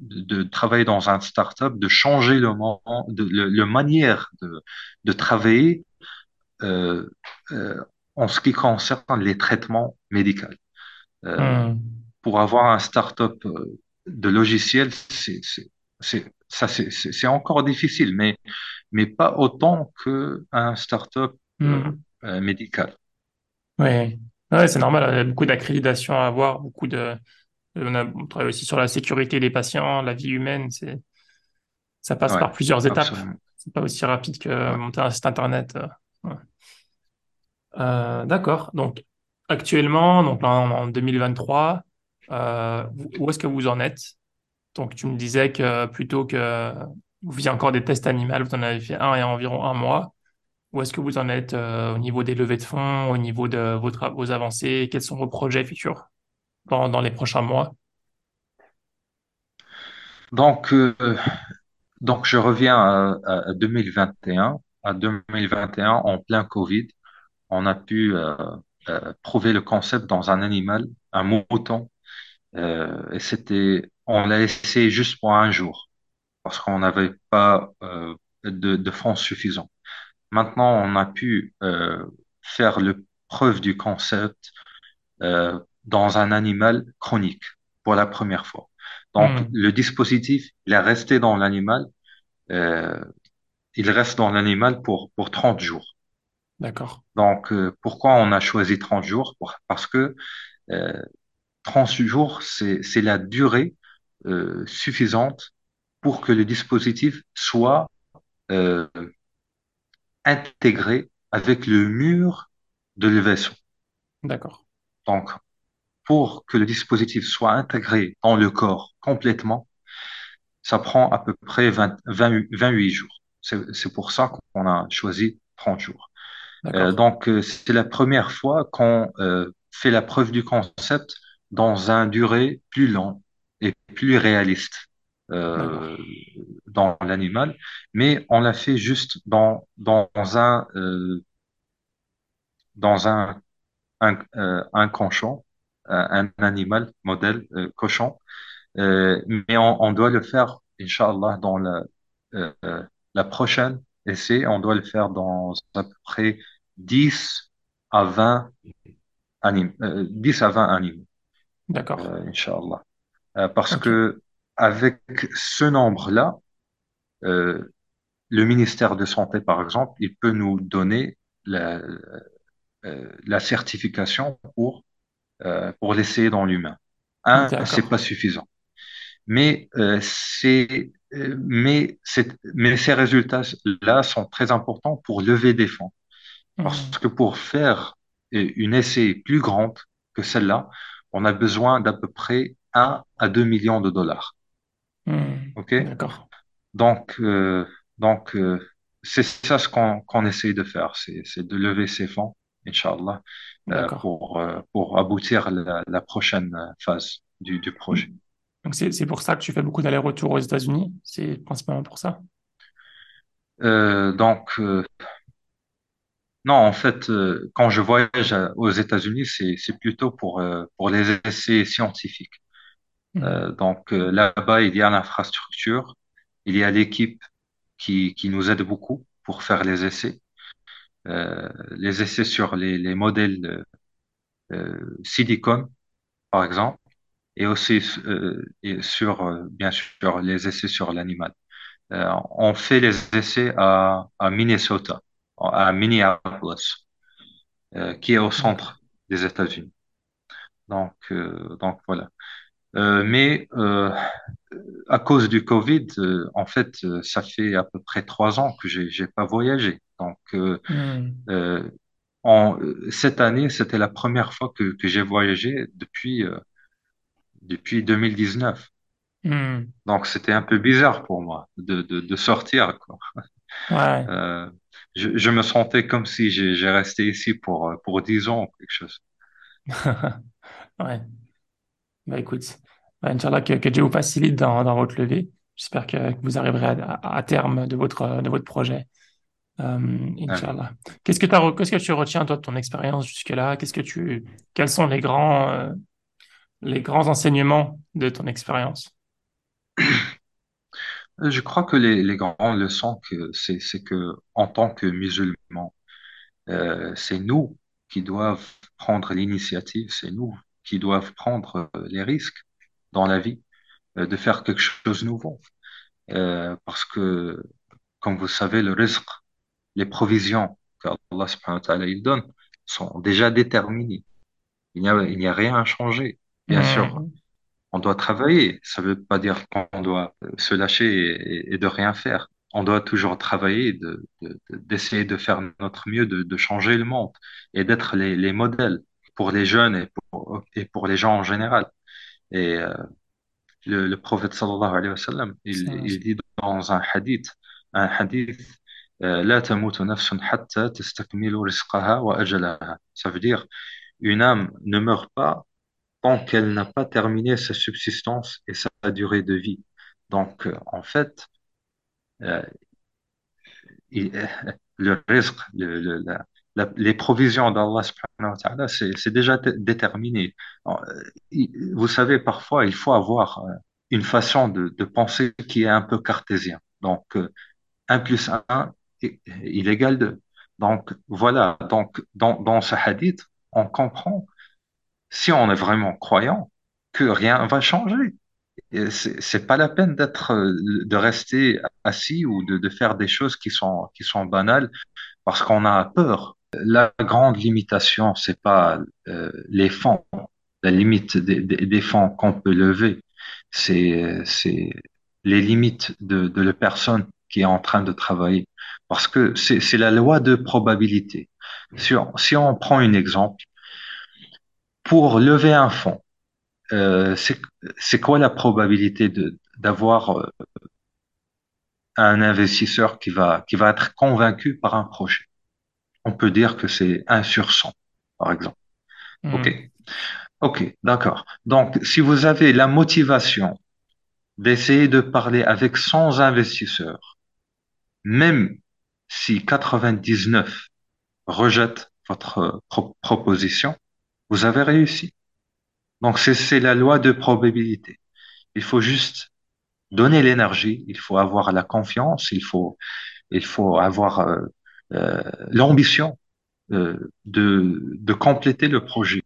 Speaker 2: de, de travailler dans un startup, de changer le, moment, de, le, le manière de, de travailler euh, euh, en ce qui concerne les traitements médicaux. Euh,
Speaker 1: Hmm.
Speaker 2: pour avoir un startup de logiciel, c'est ça encore difficile, mais mais pas autant que un startup
Speaker 1: Hmm.
Speaker 2: médical.
Speaker 1: Oui. Ouais, c'est normal. Il y a beaucoup d'accréditations à avoir, beaucoup de. On a on travaille aussi sur la sécurité des patients, la vie humaine. C'est, ça passe
Speaker 2: Ouais,
Speaker 1: par plusieurs étapes. C'est pas aussi rapide que
Speaker 2: Ouais.
Speaker 1: monter un site internet. euh, ouais. Euh, d'accord. Donc, actuellement, donc là, en 2023, euh, où est-ce que vous en êtes? Donc, tu me disais que plutôt que vous faisiez encore des tests animaux, vous en avez fait un il y a environ un mois. Où est-ce que vous en êtes euh, au niveau des levées de fonds, au niveau de vos avancées? Quels sont vos projets futurs? Dans, les prochains mois?
Speaker 2: Donc euh, donc je reviens à, à 2021. À 2021, en plein Covid, on a pu euh, euh, prouver le concept dans un animal, un mouton, et c'était, on l'a essayé juste pour un jour parce qu'on n'avait pas de, fonds suffisants. Maintenant, on a pu faire le preuve du concept dans un animal chronique pour la première fois. Donc,
Speaker 1: Hmm,
Speaker 2: le dispositif, il est resté dans l'animal, euh, il reste dans l'animal pour, pour 30 jours.
Speaker 1: d'accord.
Speaker 2: Donc, euh, pourquoi on a choisi 30 jours? Parce que euh, 30 jours, c'est, c'est la durée euh, suffisante pour que le dispositif soit intégré avec le mur de le vaisseau.
Speaker 1: D'accord.
Speaker 2: Donc, pour que le dispositif soit intégré dans le corps complètement, ça prend à peu près 20, 20 28 jours. C'est pour ça qu'on a choisi 30 jours. Euh, donc, euh, c'est la première fois qu'on euh, fait la preuve du concept dans un durée plus long. et plus réaliste euh, dans l'animal, mais on l'a fait juste dans, dans un, dans un, un, un cochon, un, animal modèle euh, cochon, Euh, mais on, on doit le faire, Inch'Allah, dans la, euh, la prochaine essai, on doit le faire dans à peu près 10 à 20 animaux, euh, 10 à 20 animaux,
Speaker 1: D'accord.
Speaker 2: Inch'Allah. Parce
Speaker 1: Ok.
Speaker 2: que avec ce nombre-là, euh, le ministère de Santé, par exemple, il peut nous donner la, euh, la certification pour, euh, pour l'essayer dans l'humain. Un, c'est pas suffisant. Mais, euh, c'est, euh, mais, mais ces résultats-là sont très importants pour lever des fonds. Parce
Speaker 1: Hmm.
Speaker 2: que pour faire une essai plus grande que celle-là, on a besoin d'à peu près un à 2 millions de dollars.
Speaker 1: Hmm.
Speaker 2: OK?
Speaker 1: D'accord.
Speaker 2: Donc, euh, donc euh, c'est ça ce qu'on qu'on essaye de faire, c'est de lever ces fonds, Inch'Allah, euh, pour, euh, pour aboutir à la, la prochaine phase du, du projet.
Speaker 1: Donc c'est pour ça que tu fais beaucoup d'allers-retours aux États-Unis? C'est principalement pour ça?
Speaker 2: Euh, donc, euh, non, en fait, euh, quand je voyage aux États-Unis, c'est plutôt pour, pour les essais scientifiques. Euh, donc, là-bas, il y a l'infrastructure, il y a l'équipe qui, qui nous aide beaucoup pour faire les essais. Euh, les essais sur les, les modèles euh, silicone, par exemple, et aussi euh, et sur, bien sûr, les essais sur l'animal. On fait les essais à, à Minnesota, à Minneapolis, qui est au centre des États-Unis. Donc, donc voilà. Mais à cause du Covid, en fait, ça fait à peu près trois ans que j'ai j'ai pas voyagé. Donc, euh,
Speaker 1: Hmm.
Speaker 2: euh, en, euh, cette année, c'était la première fois que, que j'ai voyagé depuis depuis 2019.
Speaker 1: Hmm.
Speaker 2: Donc, c'était un peu bizarre pour moi de, de, de sortir, quoi.
Speaker 1: Ouais.
Speaker 2: Euh, je, je me sentais comme si j'ai resté ici pour, pour 10 ans ou quelque chose. <laughs>
Speaker 1: Ouais. Bah écoute, bah, Inch'Allah, que, que Dieu vous facilite dans, dans votre levée. J'espère que, que vous arriverez à, à- à terme de votre, de votre projet. Euh,
Speaker 2: Amin.
Speaker 1: Inch'Allah. Qu'est-ce que qu'est-ce tu retiens, toi, de ton expérience jusque-là? Qu'est-ce que tu, quels sont les grands, euh, les grands enseignements de ton expérience? <clears throat>
Speaker 2: Je crois que les, les grandes leçons, que c'est, c'est que en tant que musulmans, euh, c'est nous qui doivent prendre l'initiative, c'est nous qui doivent prendre les risques dans la vie, euh, de faire quelque chose de nouveau. Euh, parce que, comme vous savez, le risque, les provisions qu'Allah subhanahu wa ta'ala il donne sont déjà déterminées. Il n'y a, il n'y a rien à changer. Bien sûr, on doit travailler. Ça ne veut pas dire qu'on doit se lâcher et, et de rien faire. On doit toujours travailler, de, de- de- d'essayer de faire notre mieux, de, de changer le monde et d'être les, les modèles pour les jeunes et pour, et pour les gens en général. Et euh, le, le prophète sallallahu alayhi wa sallam, il dit dans un hadith, un hadith, euh, la. Ça veut dire, une âme ne meurt pas tant qu'elle n'a pas terminé sa subsistance et sa durée de vie. Donc, euh, en fait, euh, <laughs> le risque, les provisions d'Allah subhanahu c'est déjà déterminé. Vous savez, parfois, il faut avoir une façon de, penser qui est un peu cartésienne. Donc, euh, 1 plus 1 il illégale. Donc voilà, donc dans, dans ce hadith, on comprend, si on est vraiment croyant, que rien ne va changer. C'est pas la peine d'être, de rester assis ou de, de, faire des choses qui sont, qui sont banales parce qu'on a peur. La grande limitation, c'est pas euh, les fonds, la limite des, des, des fonds qu'on peut lever, c'est, c'est les limites de, de la personne qui est en train de travailler. Parce que c'est, la loi de probabilité. Si on, si on prend un exemple, pour lever un fonds, euh, c'est, quoi la probabilité d'avoir euh, un investisseur qui va, qui va être convaincu par un projet? On peut dire que c'est un sur 100, par exemple. OK.
Speaker 1: hmm.
Speaker 2: Ok, d'accord. Donc, si vous avez la motivation d'essayer de parler avec 100 investisseurs, même si 99 rejettent votre pro- proposition, vous avez réussi. Donc, c'est, la loi de probabilité. Il faut juste donner l'énergie, il faut avoir la confiance, il faut, il faut avoir euh, euh, l'ambition euh, de, de compléter le projet,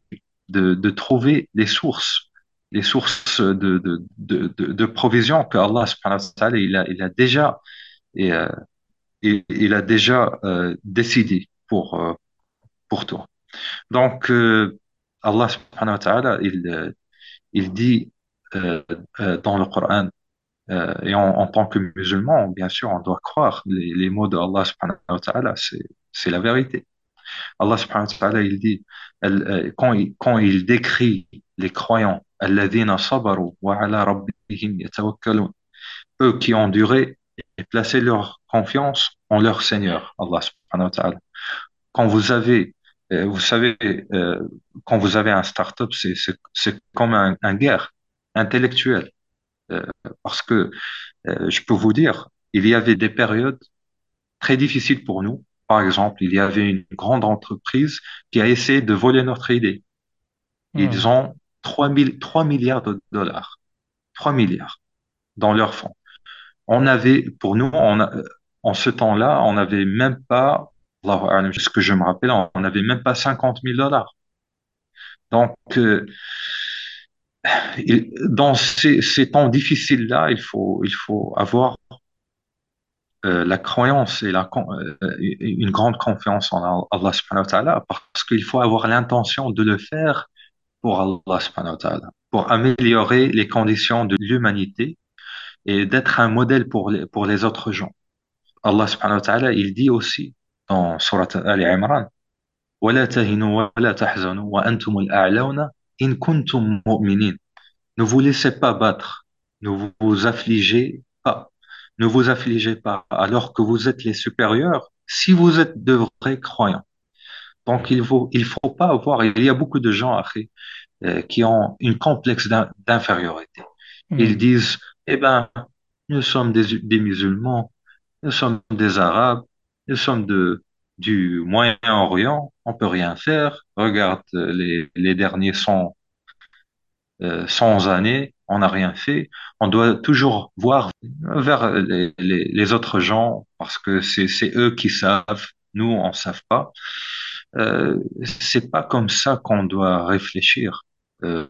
Speaker 2: de, de trouver les sources, les sources de, de, de, de, de provision que Allah subhanahu wa il a, il a déjà, et, euh, il, a déjà euh, décidé pour, euh, pour toi. Donc, euh, Allah subhanahu wa ta'ala, il, euh, il dit dans le Coran, et en, tant que musulman, bien sûr, on doit croire les, mots de Allah subhanahu wa ta'ala, c'est la vérité. Allah subhanahu wa ta'ala, il dit, quand il, quand il décrit les croyants, « Alladhina sabaru wa » eux qui ont duré et placé leur confiance en leur Seigneur, Allah subhanahu wa ta'ala. Quand vous avez, euh, vous savez, euh, quand vous avez un start-up, c'est, c'est, c'est comme un, un guerre intellectuelle. Euh, parce que je peux vous dire, il y avait des périodes très difficiles pour nous. Par exemple, il y avait une grande entreprise qui a essayé de voler notre idée. Ils
Speaker 1: Hmm.
Speaker 2: ont 3 000 3 milliards de dollars, 3 milliards dans leur fonds. On avait, pour nous, en ce temps-là, on n'avait même pas, ce que je me rappelle, on n'avait même pas 50 000 dollars. Donc, euh, dans ces, temps difficiles-là, il faut, il faut avoir euh, la croyance et euh, une grande confiance en Allah subhanahu wa ta'ala parce qu'il faut avoir l'intention de le faire pour Allah subhanahu wa ta'ala, pour améliorer les conditions de l'humanité et d'être un modèle pour les, pour les autres gens. Allah subhanahu wa ta'ala, il dit aussi dans Surat Ali Imran, Ne vous laissez pas battre, ne vous, affligez pas, ne vous affligez pas, alors que vous êtes les supérieurs, si vous êtes de vrais croyants. Donc, il faut, il faut pas avoir, il y a beaucoup de gens euh, qui ont une complexe d'infériorité.
Speaker 1: Hmm.
Speaker 2: Ils disent, eh ben, nous sommes des, musulmans, nous sommes des Arabes, nous sommes du Moyen-Orient, on peut rien faire. Regarde les, derniers 100, euh, 100 années, on n'a rien fait. On doit toujours voir vers les, autres gens parce que c'est, eux qui savent, nous, on ne savent pas. Euh, c'est pas comme ça qu'on doit réfléchir. Euh,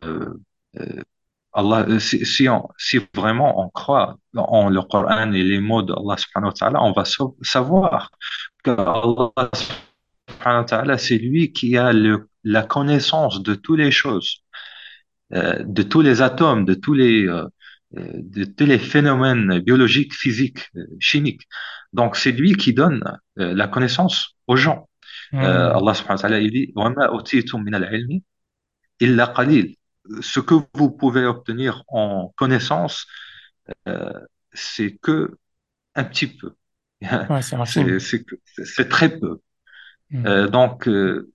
Speaker 2: Allah, euh, si, si, on- si vraiment on croit en le Coran et les mots d'Allah subhanahu wa ta'ala, on va sa- savoir que Allah subhanahu wa ta'ala, c'est lui qui a le, la connaissance de toutes les choses, euh, de tous les atomes, de tous les, euh, euh, de tous les phénomènes biologiques, physiques, euh, chimiques. Donc, c'est lui qui donne euh, la connaissance aux gens. Euh,
Speaker 1: Hmm.
Speaker 2: Allah subhanahu wa ta'ala, il dit, وَمَا أُوتِيتُم مِّنَ الْعِلْمِ إِلَّا قَلِيلٌ. ce que vous pouvez obtenir en connaissance, euh, c'est que un petit peu.
Speaker 1: Ouais, c'est
Speaker 2: très peu.
Speaker 1: Hmm.
Speaker 2: Euh, donc, euh,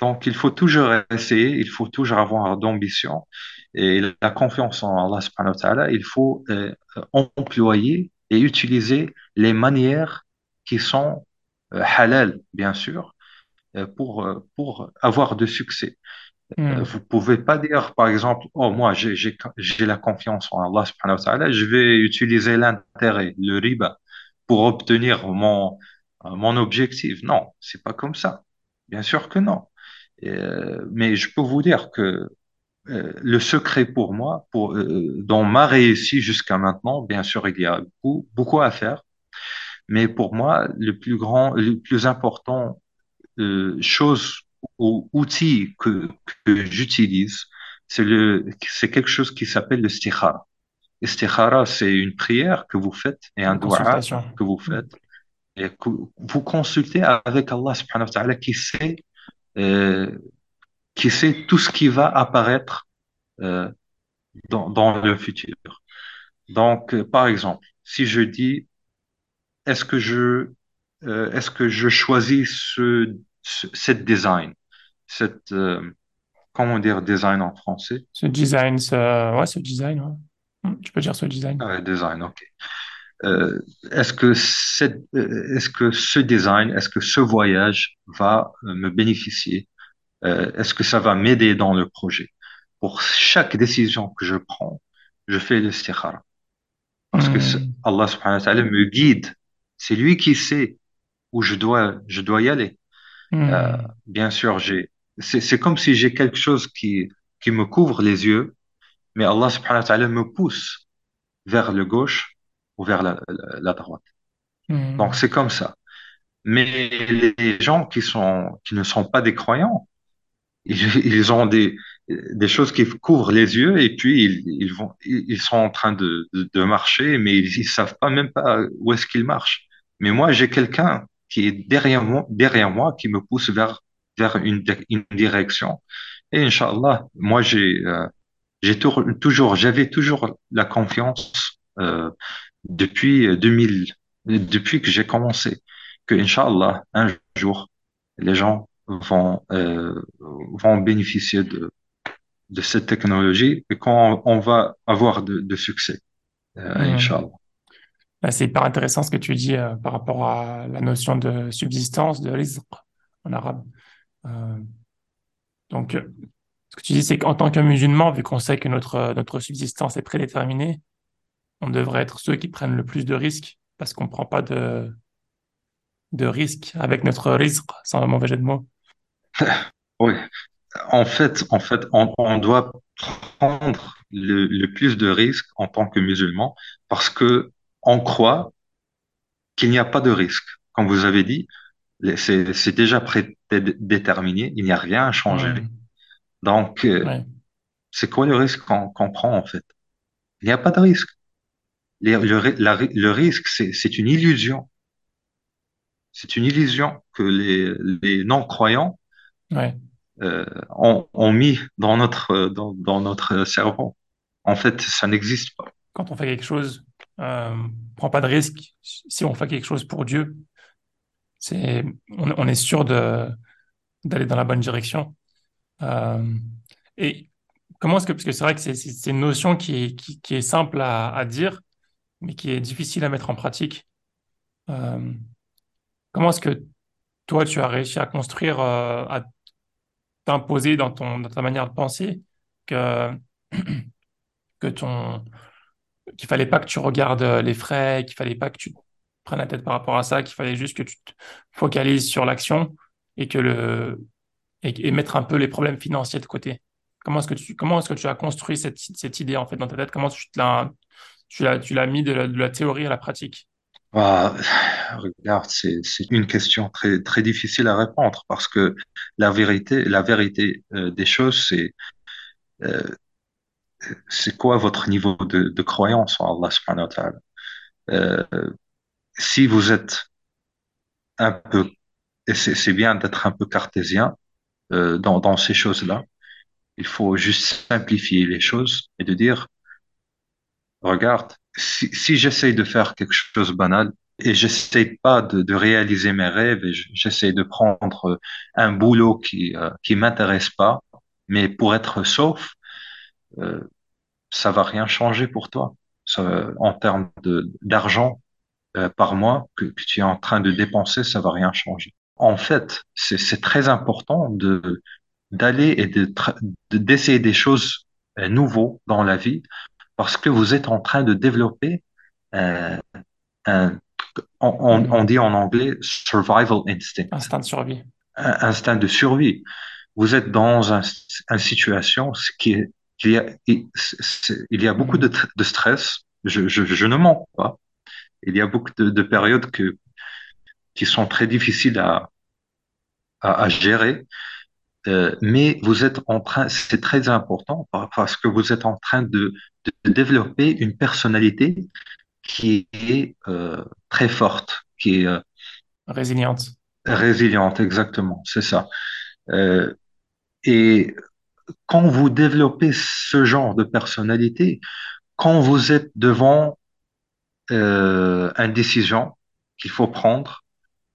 Speaker 2: donc, il faut toujours essayer, il faut toujours avoir d'ambition et la confiance en Allah subhanahu wa ta'ala. Il faut employer et utiliser les manières qui sont halal, bien sûr, pour, pour avoir de succès.
Speaker 1: Hmm.
Speaker 2: Vous pouvez pas dire, par exemple, oh, moi, j'ai, j'ai, j'ai la confiance en Allah subhanahu wa ta'ala, je vais utiliser l'intérêt, le riba, pour obtenir mon, euh, mon objectif. Non, c'est pas comme ça. Bien sûr que non. Euh, mais je peux vous dire que euh, le secret pour moi, pour, euh, dans ma réussite jusqu'à maintenant, bien sûr, il y a beaucoup, beaucoup à faire, mais pour moi, le plus grand, le plus important chose ou outil que, que j'utilise, c'est le, c'est quelque chose qui s'appelle le istikhara. Istikhara, c'est une prière que vous faites et un
Speaker 1: consultation.
Speaker 2: que vous faites et que vous consultez avec Allah subhanahu wa ta'ala qui sait, euh, qui sait tout ce qui va apparaître euh, dans, dans le futur. Donc, euh, par exemple, si je dis, est-ce que je, est-ce que je choisis ce cette design, cette, euh, comment dire design en français?
Speaker 1: Ce design, ce, ouais, ce design, ouais. Hmm, Tu peux dire ce design.
Speaker 2: Ah ouais, design, ok. Euh, est-ce que cette, euh, est-ce que ce design, est-ce que ce voyage va euh, me bénéficier? Euh, est-ce que ça va m'aider dans le projet? Pour chaque décision que je prends, je fais l'istikhara. Parce que ce-
Speaker 1: Hmm,
Speaker 2: Allah subhanahu wa ta'ala me guide. C'est lui qui sait où je dois, je dois y aller. Euh,
Speaker 1: hmm,
Speaker 2: bien sûr, j'ai, c'est, c'est comme si j'ai quelque chose qui, qui me couvre les yeux, mais Allah subhanahu wa ta'ala me pousse vers le gauche ou vers la, la, la droite. Donc,
Speaker 1: hmm,
Speaker 2: c'est comme ça. Mais les gens qui sont, qui ne sont pas des croyants, ils, ils ont des, des choses qui couvrent les yeux et puis ils, ils vont, ils sont en train de, de, de marcher, mais ils, ils savent pas même pas où est-ce qu'ils marchent. Mais moi, j'ai quelqu'un qui est derrière moi, derrière moi, qui me pousse vers, vers une, une direction. Et Inch'Allah, moi, j'ai, euh, j'ai tou- toujours, j'avais toujours la confiance, euh, depuis 2000, depuis que j'ai commencé, que Inch'Allah, un jour, les gens vont, euh, vont bénéficier de, de cette technologie et qu'on on va avoir de, de succès, euh,
Speaker 1: hmm.
Speaker 2: Inch'Allah.
Speaker 1: C'est hyper intéressant ce que tu dis euh, par rapport à la notion de subsistance, de rizq en arabe. Euh, donc, euh, ce que tu dis, c'est qu'en tant que musulman, vu qu'on sait que notre, notre subsistance est prédéterminée, on devrait être ceux qui prennent le plus de risques parce qu'on ne prend pas de, de risques avec notre rizq, sans mauvais jeu de mots. <laughs>
Speaker 2: Oui, en fait, on, doit prendre le plus de risques en tant que musulman parce que on croit qu'il n'y a pas de risque. Comme vous avez dit, c'est déjà prédéterminé, il n'y a rien à changer. Donc, euh,
Speaker 1: ouais.
Speaker 2: c'est quoi le risque qu'on prend en fait? Il n'y a pas de risque. Les- Le, la risque, c'est une illusion. C'est une illusion que les, les non-croyants
Speaker 1: Ouais.
Speaker 2: euh, ont, ont mis dans notre, dans, dans notre cerveau. En fait, ça n'existe pas.
Speaker 1: Quand on fait quelque chose, euh, prend pas de risque. Si on fait quelque chose pour Dieu, c'est, on, est sûr de, d'aller dans la bonne direction. Euh, et comment est-ce que, parce que c'est vrai que c'est une notion qui est, qui est simple à, à dire, mais qui est difficile à mettre en pratique. Euh, comment est-ce que toi, tu as réussi à construire, euh, à t'imposer dans ton, dans ta manière de penser que, <clears throat> que ton, qu'il fallait pas que tu regardes les frais, qu'il fallait pas que tu prennes la tête par rapport à ça, qu'il fallait juste que tu te focalises sur l'action et que le, et, et mettre un peu les problèmes financiers de côté. Comment est-ce que tu, comment est-ce que tu as construit cette, cette idée en fait dans ta tête? Comment tu l'as, tu l'as, tu l'as mis de la, théorie à la pratique?
Speaker 2: Bah, regarde, c'est, c'est une question très, très difficile à répondre parce que la vérité, la vérité euh, des choses, c'est euh, c'est quoi votre niveau de, de croyance en Allah subhanahu wa ta'ala? Euh, si vous êtes un peu, et c'est bien d'être un peu cartésien euh, dans, dans ces choses-là, il faut juste simplifier les choses et de dire, regarde, si, si j'essaye de faire quelque chose de banal et j'essaye pas de, de réaliser mes rêves et j'essaye de prendre un boulot qui euh, qui m'intéresse pas, mais pour être sauf, euh, ça va rien changer pour toi. Ça, en termes d'argent euh, par mois que, que tu es en train de dépenser, ça va rien changer. En fait, c'est très important de d'aller et de- d'essayer des choses euh, nouveaux dans la vie parce que vous êtes en train de développer euh, un, on, on- on dit en anglais survival instinct,
Speaker 1: Instinct de survie.
Speaker 2: un instinct de survie. Vous êtes dans un, une situation qui est- il y a beaucoup de, tr- de stress. Je, je, je ne mens pas. Il y a beaucoup de, de périodes que, qui sont très difficiles à, à, à gérer. Euh, mais vous êtes en train, c'est très important par- parce que vous êtes en train de, de développer une personnalité qui est euh, très forte, qui est euh,
Speaker 1: Résiliente.
Speaker 2: résiliente, exactement, c'est ça. Euh, et quand vous développez ce genre de personnalité, quand vous êtes devant euh, une décision qu'il faut prendre,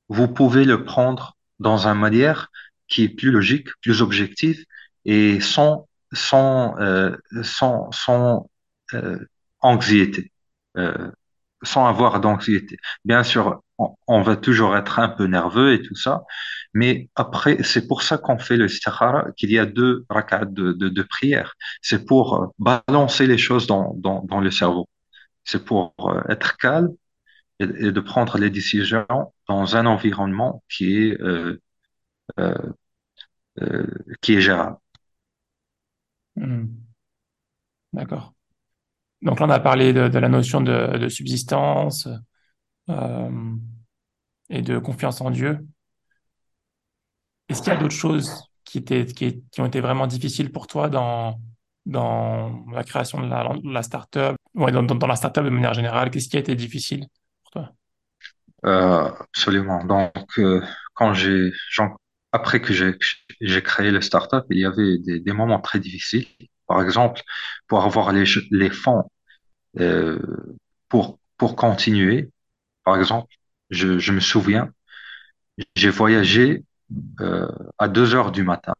Speaker 2: vous pouvez le prendre dans une manière qui est plus logique, plus objective, et sans, sans, euh, sans, sans euh, anxiété, euh, sans avoir d'anxiété. Bien sûr, on, on va toujours être un peu nerveux et tout ça, mais après, c'est pour ça qu'on fait le istikhara, qu'il y a deux rak'at de, de, prière. C'est pour euh, balancer les choses dans, le cerveau. C'est pour euh, être calme et, de prendre les décisions dans un environnement qui est, euh, euh, qui est gérable.
Speaker 1: Hmm. D'accord. Donc là, on a parlé de, la notion de, subsistance et de confiance en Dieu. Est-ce qu'il y a d'autres choses qui qui, qui ont été vraiment difficiles pour toi dans, dans la création de la, la startup, ouais, dans, la startup de manière générale? Qu'est-ce qui a été difficile pour toi?
Speaker 2: Euh, absolument. Donc, euh, quand j'ai, après que j'ai créé le startup, il y avait des, moments très difficiles. Par exemple, pour avoir les, les fonds euh, pour pour continuer. Par exemple, je me souviens, j'ai voyagé euh, à 2 heures du matin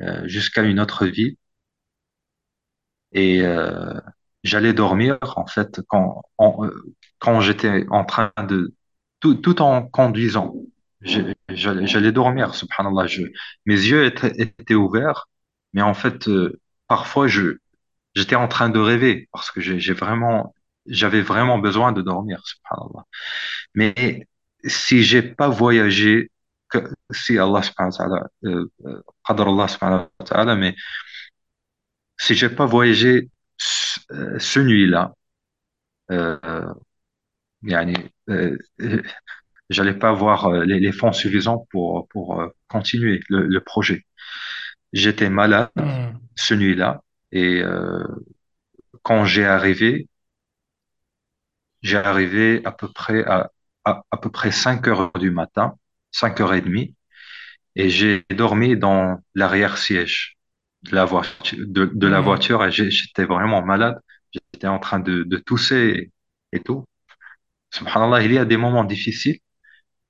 Speaker 2: euh, jusqu'à une autre ville et euh, j'allais dormir en fait quand euh, quand j'étais en train de tout, tout en conduisant. J'allais dormir subhanallah. Je, mes yeux étaient, étaient ouverts mais en fait euh, parfois je j'étais en train de rêver parce que j'ai vraiment j'avais vraiment besoin de dormir subhanallah. Mais si j'ai pas voyagé que, si Allah subhanahu wa ta'ala euh, mais si j'ai pas voyagé ce, ce nuit-là, euh, euh, j'allais pas avoir euh, les, les fonds suffisants pour, pour euh, continuer le, le projet. J'étais malade
Speaker 1: Hmm.
Speaker 2: ce nuit-là et euh, quand j'ai arrivé, j'ai arrivé à peu près à, à, à peu près 5 heures du matin, 5 heures et demie, et j'ai dormi dans l'arrière-siège de la voiture, de, de la
Speaker 1: Hmm.
Speaker 2: voiture et j'étais vraiment malade. J'étais en train de, de tousser et, et tout. Subhanallah, il y a des moments difficiles,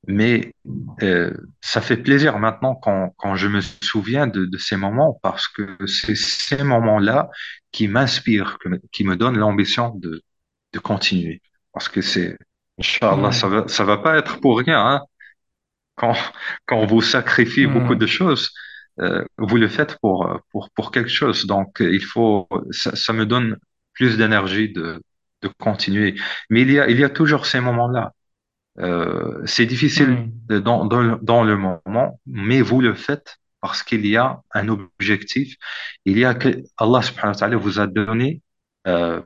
Speaker 2: mais euh, ça fait plaisir maintenant quand, quand je me souviens de, de ces moments parce que c'est ces moments-là qui m'inspirent, qui me donnent l'ambition de, de continuer. Parce que c'est, Inch'Allah, ça va, ça va pas être pour rien, hein. Quand, quand vous sacrifie beaucoup de
Speaker 1: Hmm.
Speaker 2: choses, euh, vous le faites pour, pour, pour quelque chose. Donc, il faut, ça, ça me donne plus d'énergie de, de continuer. Mais il y a, il y a toujours ces moments-là. Euh, c'est difficile
Speaker 1: Hmm.
Speaker 2: dans, dans, dans le moment, mais vous le faites parce qu'il y a un objectif. Il y a que Allah subhanahu wa ta'ala vous a donné, euh,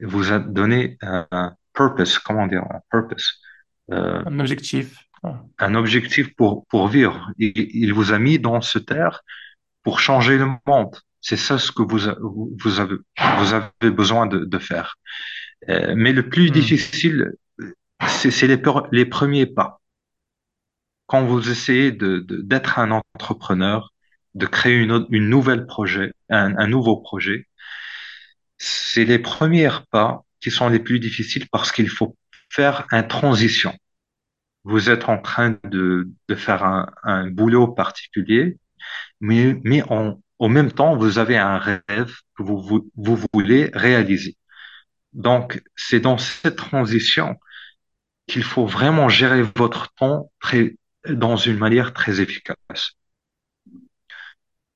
Speaker 2: vous a donné un, un purpose, comment dire, un purpose, euh,
Speaker 1: Un objectif.
Speaker 2: Un objectif pour, pour vivre. Il, il vous a mis dans ce terre pour changer le monde. C'est ça ce que vous, a- vous avez, vous avez besoin de, de faire. Euh, mais le plus
Speaker 1: Hmm.
Speaker 2: difficile, c'est les, les premiers pas. quand vous essayez de, de- d'être un entrepreneur, de créer une, une nouvelle projet, un, un nouveau projet, c'est les premiers pas qui sont les plus difficiles parce qu'il faut faire une transition. Vous êtes en train de, de faire un, un boulot particulier, mais, mais en, au même temps, vous avez un rêve que vous, vous, vous voulez réaliser. Donc, c'est dans cette transition qu'il faut vraiment gérer votre temps très, dans une manière très efficace.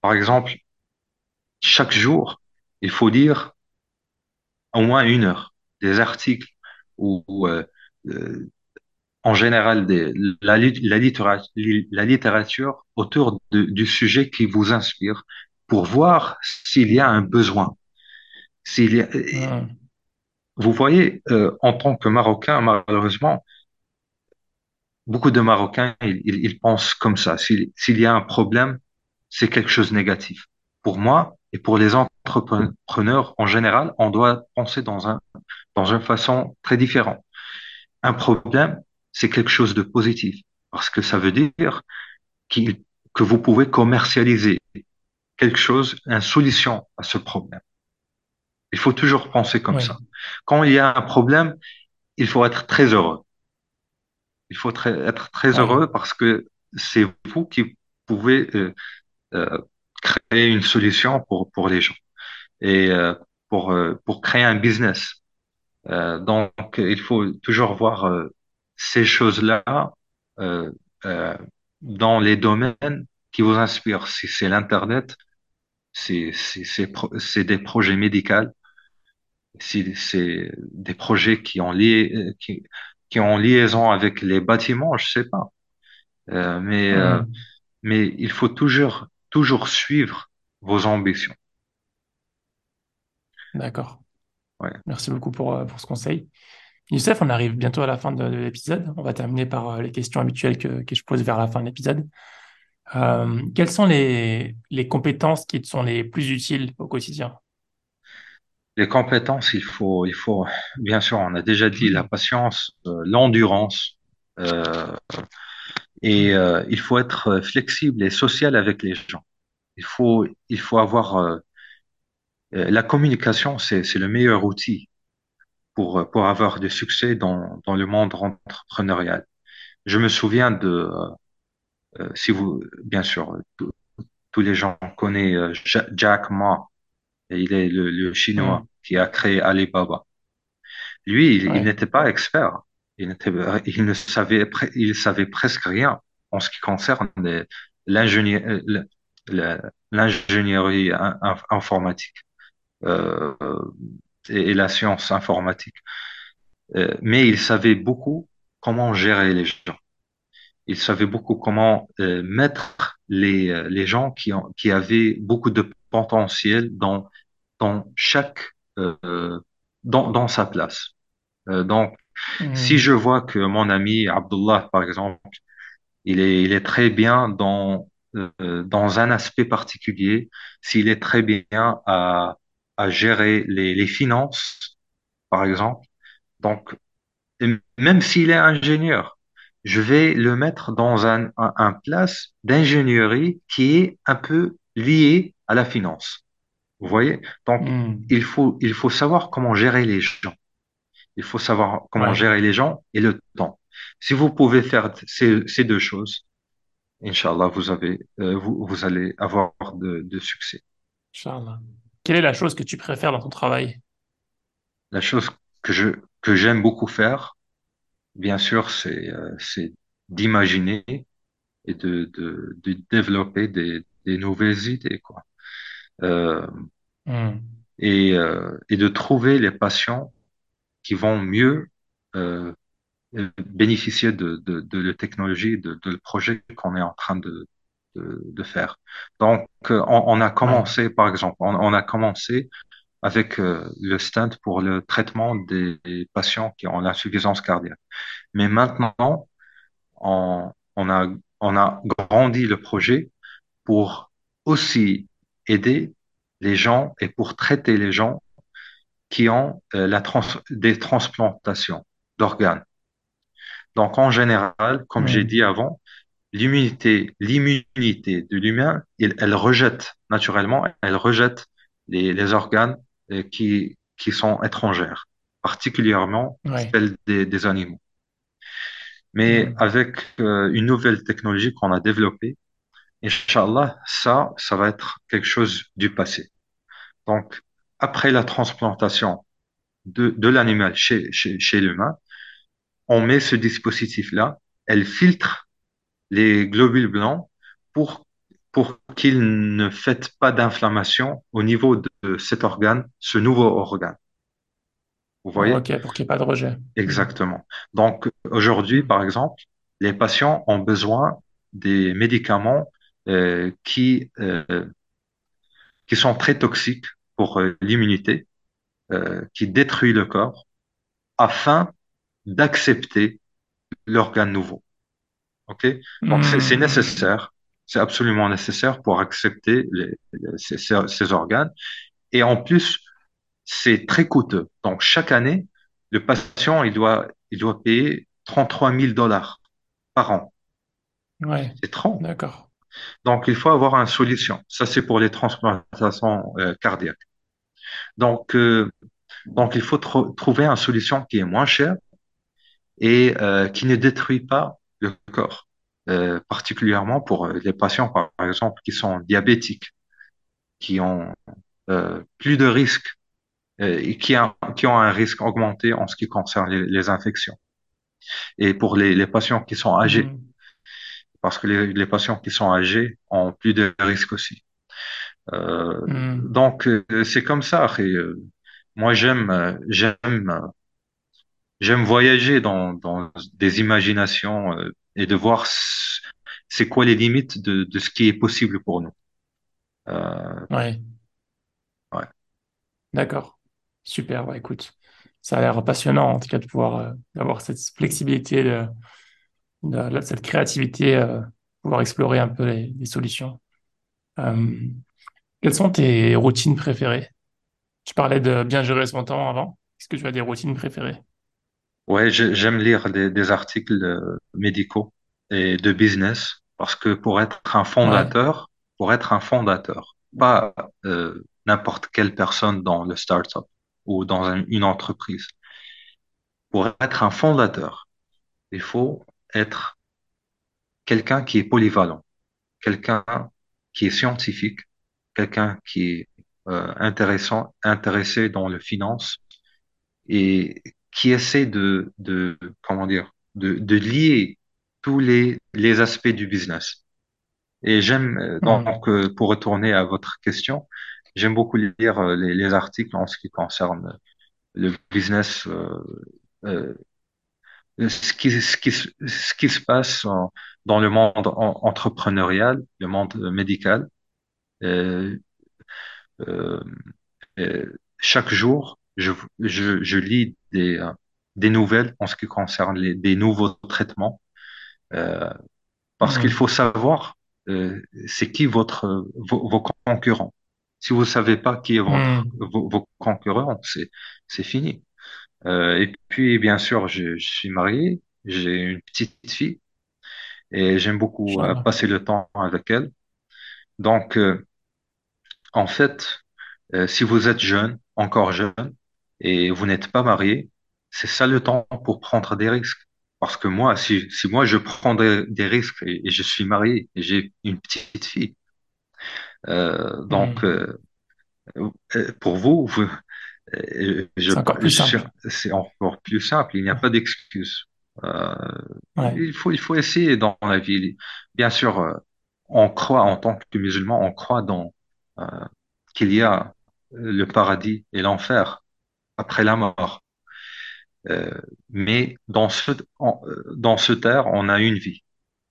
Speaker 2: Par exemple, chaque jour, il faut lire au moins une heure des articles ou, euh, euh, en général des, la, lit- la, littérature, la littérature autour de- du sujet qui vous inspire pour voir s'il y a un besoin. S'il y a, vous voyez, euh, en tant que Marocain, malheureusement, beaucoup de Marocains, ils, ils, ils pensent comme ça. S'il, s'il y a un problème, c'est quelque chose de négatif. Pour moi et pour les entrepreneurs en général, on doit penser dans un, dans une façon très différente. Un problème, c'est quelque chose de positif parce que ça veut dire que vous pouvez commercialiser quelque chose, une solution à ce problème. Il faut toujours penser comme ça. Quand il y a un problème, il faut être très heureux. Il faut très- être très
Speaker 1: Oui.
Speaker 2: heureux parce que c'est vous qui pouvez euh, euh, créer une solution pour, pour les gens et euh, pour, euh, pour créer un business. Euh, donc, il faut toujours voir euh, ces choses-là euh, euh, dans les domaines qui vous inspirent. Si c'est l'Internet, c'est des projets médicaux, si c'est des projets qui ont lié euh, qui qui ont liaison avec les bâtiments, je sais pas. Euh, mais mais il faut toujours toujours suivre vos ambitions.
Speaker 1: d'accord.
Speaker 2: Ouais.
Speaker 1: Merci beaucoup pour, pour ce conseil. Youssef, on arrive bientôt à la fin de, de l'épisode. On va terminer par euh, les questions habituelles que, je pose vers la fin de l'épisode. Euh, quelles sont les, compétences qui sont les plus utiles au quotidien?
Speaker 2: Les compétences, il faut il faut bien sûr, on a déjà dit la patience, euh, l'endurance. Et il faut être flexible et social avec les gens. Il faut, il faut avoir la communication, c'est le meilleur outil pour, pour avoir du succès dans, dans le monde entrepreneurial. Je me souviens de, euh, euh, si vous, bien sûr, tous les gens connaissent euh, Ja- Jack Ma, et il est le, le Chinois
Speaker 1: Hmm,
Speaker 2: qui a créé Alibaba. Lui, il, n'était pas expert. Il ne savait, il savait presque rien en ce qui concerne l'ingénierie in- in- informatique. euh, et, et la science informatique. Euh, mais il savait beaucoup comment gérer les gens. Il savait beaucoup comment euh, mettre les, euh, les gens qui, ont, qui avaient beaucoup de potentiel dans, dans chaque, euh, dans, dans sa place. Donc, si
Speaker 1: Hmm,
Speaker 2: je vois que mon ami Abdullah, par exemple, il est, il est très bien dans, dans un aspect particulier, s'il est très bien à, à gérer les, les finances, par exemple, Donc, même s'il est ingénieur, je vais le mettre dans un, un, un place d'ingénierie qui est un peu lié à la finance. Vous voyez? Donc,
Speaker 1: hmm,
Speaker 2: il faut, il faut savoir comment gérer les gens. Il faut savoir comment
Speaker 1: ouais.
Speaker 2: gérer les gens et le temps. Si vous pouvez faire ces, ces deux choses, Inch'Allah, vous avez, euh, vous, vous allez avoir de, de succès.
Speaker 1: Inch'Allah. Quelle est la chose que tu préfères dans ton travail?
Speaker 2: La chose que je, que j'aime beaucoup faire, bien sûr, c'est, euh, c'est d'imaginer et de, de, de développer des, des nouvelles idées, quoi. Euh,
Speaker 1: Hmm,
Speaker 2: et, euh, et de trouver les patients qui vont mieux bénéficier de, de, de la technologie, de, de le projet qu'on est en train de, de, de faire. Donc, euh, on, on a commencé, par exemple, on, on a commencé avec euh, le stent pour le traitement des, des patients qui ont l'insuffisance cardiaque. Mais maintenant, on, on a, on a grandi le projet pour aussi aider les gens et pour traiter les gens qui ont euh, la trans des transplantations d'organes. Donc, en général, comme j'ai dit avant, l'immunité, l'immunité de l'humain, elle, rejette naturellement, elle rejette les, les organes euh, qui, qui sont étrangères, particulièrement
Speaker 1: ouais.
Speaker 2: celles des, des animaux. Mais avec euh, une nouvelle technologie qu'on a développée, Inch'Allah, ça, ça va être quelque chose du passé. Donc, après la transplantation de, de l'animal chez, chez, chez l'humain, on met ce dispositif-là, elle filtre les globules blancs pour, pour qu'il ne fait pas d'inflammation au niveau de cet organe, ce nouveau organe. Vous voyez?
Speaker 1: ok, pour qu'il n'y ait pas de rejet.
Speaker 2: Exactement. Donc, aujourd'hui, par exemple, les patients ont besoin des médicaments euh, qui, euh, qui sont très toxiques pour euh, l'immunité, euh, qui détruit le corps, afin d'accepter l'organe nouveau. OK? Donc, c'est c'est
Speaker 1: hmm,
Speaker 2: nécessaire, c'est absolument nécessaire pour accepter les- les- ces, organes. Et en plus, c'est très coûteux. Donc, chaque année, le patient, il doit, il doit payer 33 000 dollars par an.
Speaker 1: Ouais,
Speaker 2: C'est trop.
Speaker 1: d'accord.
Speaker 2: Donc, il faut avoir une solution. Ça, c'est pour les transplantations euh, cardiaques. Donc, euh, donc, il faut tro- trouver une solution qui est moins chère et euh, qui ne détruit pas le corps, euh, particulièrement pour euh, les patients, par exemple, qui sont diabétiques. qui ont euh, plus de risques euh, et qui, a- qui ont un risque augmenté en ce qui concerne les, les infections. Et pour les, les patients qui sont âgés,
Speaker 1: Hmm.
Speaker 2: parce que les, les patients qui sont âgés ont plus de risques aussi. Euh,
Speaker 1: Hmm.
Speaker 2: donc, euh, c'est comme ça. Et, euh, moi, j'aime, j'aime, j'aime voyager dans, dans des imaginations euh, et de voir c'est quoi les limites de, de ce qui est possible pour nous. Euh,
Speaker 1: Ouais,
Speaker 2: ouais.
Speaker 1: d'accord. Super, bah, écoute. Ça a l'air passionnant, en tout cas, de pouvoir euh, avoir cette flexibilité, de, de- de- cette créativité, euh, pouvoir explorer un peu les, les solutions. Quelles sont tes routines préférées? Tu parlais de bien gérer son temps avant. Est-ce que tu as des routines préférées?
Speaker 2: Ouais, j'ai- j'aime lire des, des articles euh, médicaux et de business parce que pour être un
Speaker 1: Ouais.
Speaker 2: fondateur, pour être un fondateur, pas euh, n'importe quelle personne dans le startup ou dans un- une entreprise. Pour être un fondateur, il faut être quelqu'un qui est polyvalent, quelqu'un qui est scientifique, quelqu'un qui est euh, intéressant, intéressé dans le finance et qui essaie de, de comment dire, de, de lier tous les, les aspects du business. Et j'aime, euh,
Speaker 1: Hmm.
Speaker 2: donc, euh, pour retourner à votre question, j'aime beaucoup lire euh, les, les articles en ce qui concerne le business, euh, euh, ce qui, ce qui, se- ce qui se passe en- dans le monde en- entrepreneurial, le monde médical. Euh, chaque jour, je, je, je lis des, euh, des nouvelles en ce qui concerne les, des nouveaux traitements, euh, parce qu'il faut savoir euh, c'est qui votre, vos, vos concurrents. Si vous savez pas qui est votre,
Speaker 1: Hmm.
Speaker 2: vos, vos concurrents, c'est, c'est fini. Euh, et puis, bien sûr, je, je suis marié, j'ai une petite fille et j'aime beaucoup euh, passer le temps avec elle. Donc, euh, en fait, euh, si vous êtes jeune, encore jeune, et vous n'êtes pas marié, c'est ça le temps pour prendre des risques. Parce que moi, si, si moi je prends des, des risques et, et je suis marié et j'ai une petite fille, euh, donc
Speaker 1: Hmm.
Speaker 2: euh, euh, pour vous, vous euh, je,
Speaker 1: C'est encore plus simple.
Speaker 2: c'est encore plus simple. Il n'y a pas d'excuse.
Speaker 1: Ouais.
Speaker 2: il faut, il faut essayer dans la vie. Bien sûr, on croit en tant que musulman, on croit dans qu'il y a le paradis et l'enfer après la mort. Euh, mais dans ce, en- euh, dans ce terre, on a une vie,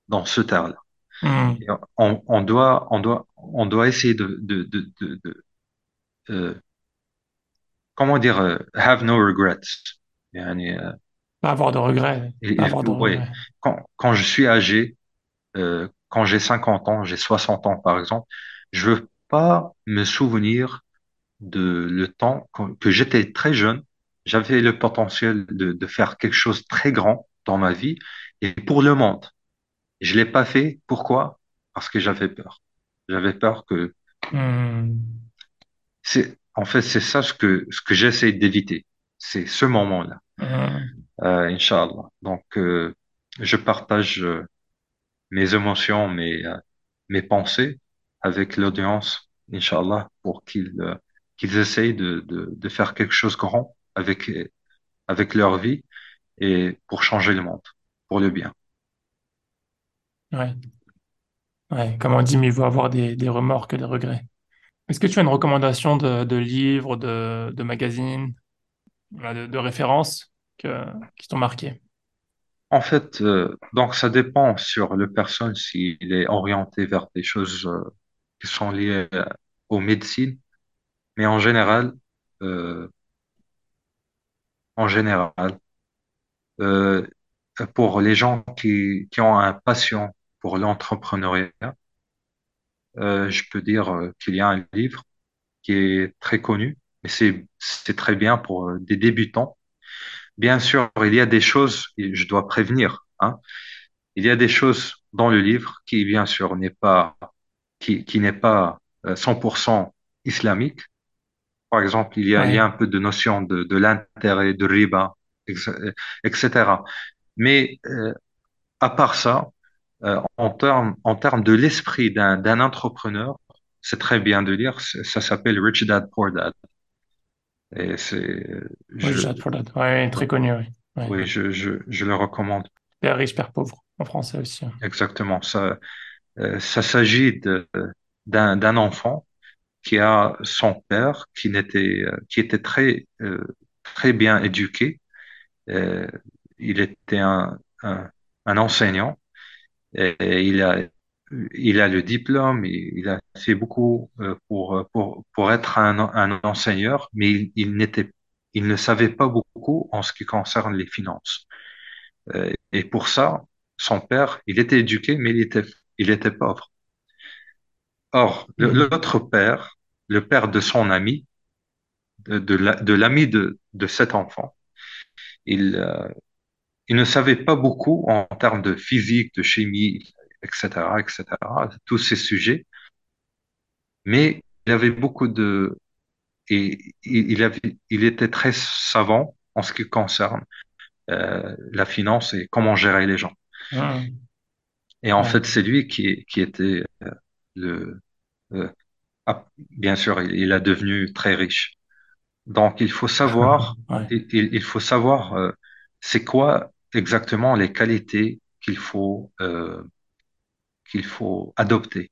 Speaker 2: dans ce terre-là.
Speaker 1: Hmm.
Speaker 2: On, on doit, on doit, on doit essayer de, de, de, de, euh, comment dire, euh, have no regrets.
Speaker 1: Pas avoir de regrets.
Speaker 2: et-
Speaker 1: avoir de
Speaker 2: ouais,
Speaker 1: regrets.
Speaker 2: quand, quand je suis âgé, quand j'ai 50 ans, j'ai 60 ans par exemple, je veux pas me souvenir de le temps que, que j'étais très jeune, j'avais le potentiel de, de faire quelque chose de très grand dans ma vie et pour le monde. Je l'ai pas fait. Pourquoi? Parce que j'avais peur. J'avais peur que
Speaker 1: Hmm.
Speaker 2: c'est, en fait, c'est ça ce que, ce que j'essaie d'éviter. C'est ce moment-là.
Speaker 1: Hmm.
Speaker 2: Euh, Inch'Allah. Donc, euh, je partage euh, mes émotions, mes, euh, mes pensées avec l'audience, Inch'Allah, pour qu'ils euh, qu'ils essayent de, de, de faire quelque chose de grand avec, avec leur vie et pour changer le monde, pour le bien.
Speaker 1: Ouais. Ouais. Comme on dit, mieux vaut avoir des, des remords que des regrets. Est-ce que tu as une recommandation de, de livres, de, de magazines, de références que, qui t'ont marqué?
Speaker 2: En fait, euh, donc ça dépend sur le personne s'il est orienté vers des choses euh, qui sont liées euh, aux médecines, mais en général, euh, en général, euh, pour les gens qui, ont un passion pour l'entrepreneuriat, euh, je peux dire qu'il y a un livre qui est très connu, mais c'est c'est très bien pour des débutants. Bien sûr, il y a des choses, et je dois prévenir, hein, il y a des choses dans le livre qui, bien sûr, n'est pas qui, qui n'est pas euh, 100% islamique. Par exemple, il y a, il y a
Speaker 1: Ouais.
Speaker 2: un peu de notion de, de l'intérêt, de riba, euh, etc. Mais euh, à part ça, euh, en termes en de l'esprit d'un entrepreneur, c'est très bien de lire. Ça s'appelle Rich Dad Poor Dad. Et c'est, je,
Speaker 1: j'ai hâte pour l'autre. Ouais, très connu, oui. Ouais.
Speaker 2: oui, je, je, je le recommande.
Speaker 1: Père riche, père pauvre, en français aussi.
Speaker 2: Exactement. Ça, euh, ça s'agit d'un enfant qui a son père qui n'était, euh, qui était très, euh, très bien éduqué. Euh, il était un, un, un enseignant et, et il a, il a le diplôme, il, il a fait beaucoup pour, pour, pour être un, un enseignant, mais il, il n'était, il ne savait pas beaucoup en ce qui concerne les finances. Euh, et pour ça, son père, il était éduqué, mais il était, il était pauvre. Or,
Speaker 1: Mhm.
Speaker 2: l'autre père, le père de son ami, de, de la- de l'ami de, cet enfant, il, euh, il ne savait pas beaucoup en termes de physique, de chimie, etc., etc., tous ces sujets, mais il avait beaucoup de, et il, il avait, il était très savant en ce qui concerne euh, la finance et comment gérer les gens.
Speaker 1: Mhm.
Speaker 2: Et en fait, c'est lui qui, qui était euh, le, euh, ah, bien sûr, il, il a devenu très riche. Donc, il faut savoir,
Speaker 1: Ouais.
Speaker 2: il, faut savoir, euh, c'est quoi exactement les qualités qu'il faut, euh, qu'il faut adopter.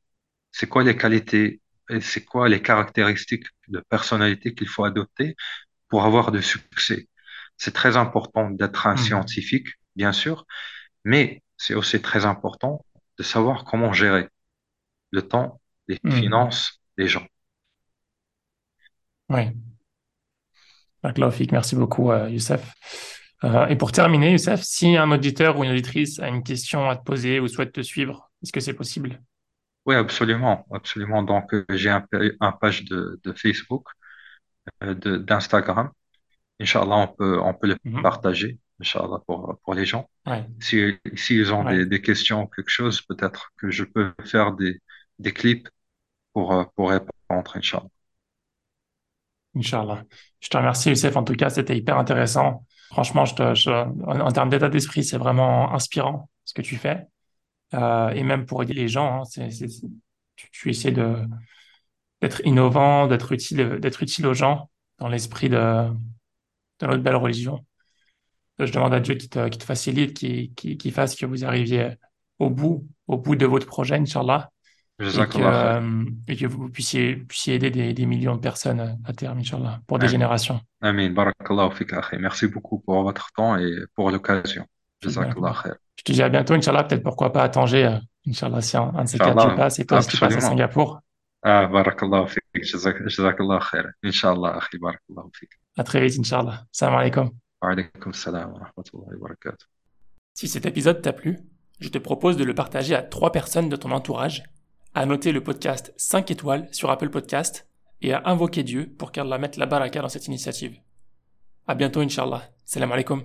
Speaker 2: C'est quoi les qualités et c'est quoi les caractéristiques de personnalité qu'il faut adopter pour avoir de succès? C'est très important d'être un
Speaker 1: Mhm.
Speaker 2: scientifique, bien sûr, mais c'est aussi très important de savoir comment gérer le temps, les
Speaker 1: Mhm.
Speaker 2: finances, les gens.
Speaker 1: Fik. Merci beaucoup, euh, Youssef. Euh, et pour terminer, Youssef, si un auditeur ou une auditrice a une question à te poser ou souhaite te suivre, est-ce que c'est possible?
Speaker 2: Oui, absolument, absolument. Donc, euh, j'ai un, pa- un page de, de Facebook, euh, d'Instagram. Inch'Allah, on peut, on peut le
Speaker 1: Mhm.
Speaker 2: partager, Inch'Allah, pour, pour les gens.
Speaker 1: Ouais.
Speaker 2: Si, s'ils ont
Speaker 1: Ouais.
Speaker 2: des, des questions ou quelque chose, peut-être que je peux faire des, des clips pour, euh, pour répondre, Inch'Allah.
Speaker 1: Inch'Allah. Je te remercie, Youssef. En tout cas, c'était hyper intéressant. Franchement, en, termes d'état d'esprit, c'est vraiment inspirant ce que tu fais. Euh, et même pour aider les gens, hein, tu, essaies d'être innovant, d'être utile, d'être utile aux gens dans l'esprit de, notre belle religion. Je demande à Dieu qui te, facilite, qui fasse que vous arriviez au bout, au bout de votre projet, Inch'Allah, et que, euh, et que vous puissiez, puissiez aider des, des millions de personnes à terme, Inch'Allah, pour des
Speaker 2: Amin.
Speaker 1: générations.
Speaker 2: Amin. Barakallahu fik. Merci beaucoup pour votre temps et pour l'occasion. Jazakallah khair.
Speaker 1: Je te dis à bientôt, Inch'Allah, peut-être pourquoi pas à Tanger, euh, Inch'Allah, si un, un de ces quatre
Speaker 2: Inch'Allah,
Speaker 1: passe, et toi, si tu passes à. Singapour,
Speaker 2: Ah, barakallahu fik. Jazak- Jazakallah khair. Inch'Allah, akhi. Barakallahu fik.
Speaker 1: à très vite, Inch'Allah. Salam alaikum.
Speaker 2: Wa alaykum salam wa rahmatullahi wa barakatuh.
Speaker 1: Si cet épisode t'a plu, je te propose de le partager à trois personnes de ton entourage, à noter le podcast 5 étoiles sur Apple Podcast et à invoquer Dieu pour qu'Allah mette la baraka dans cette initiative. À bientôt, Inch'Allah. Salam alaikum.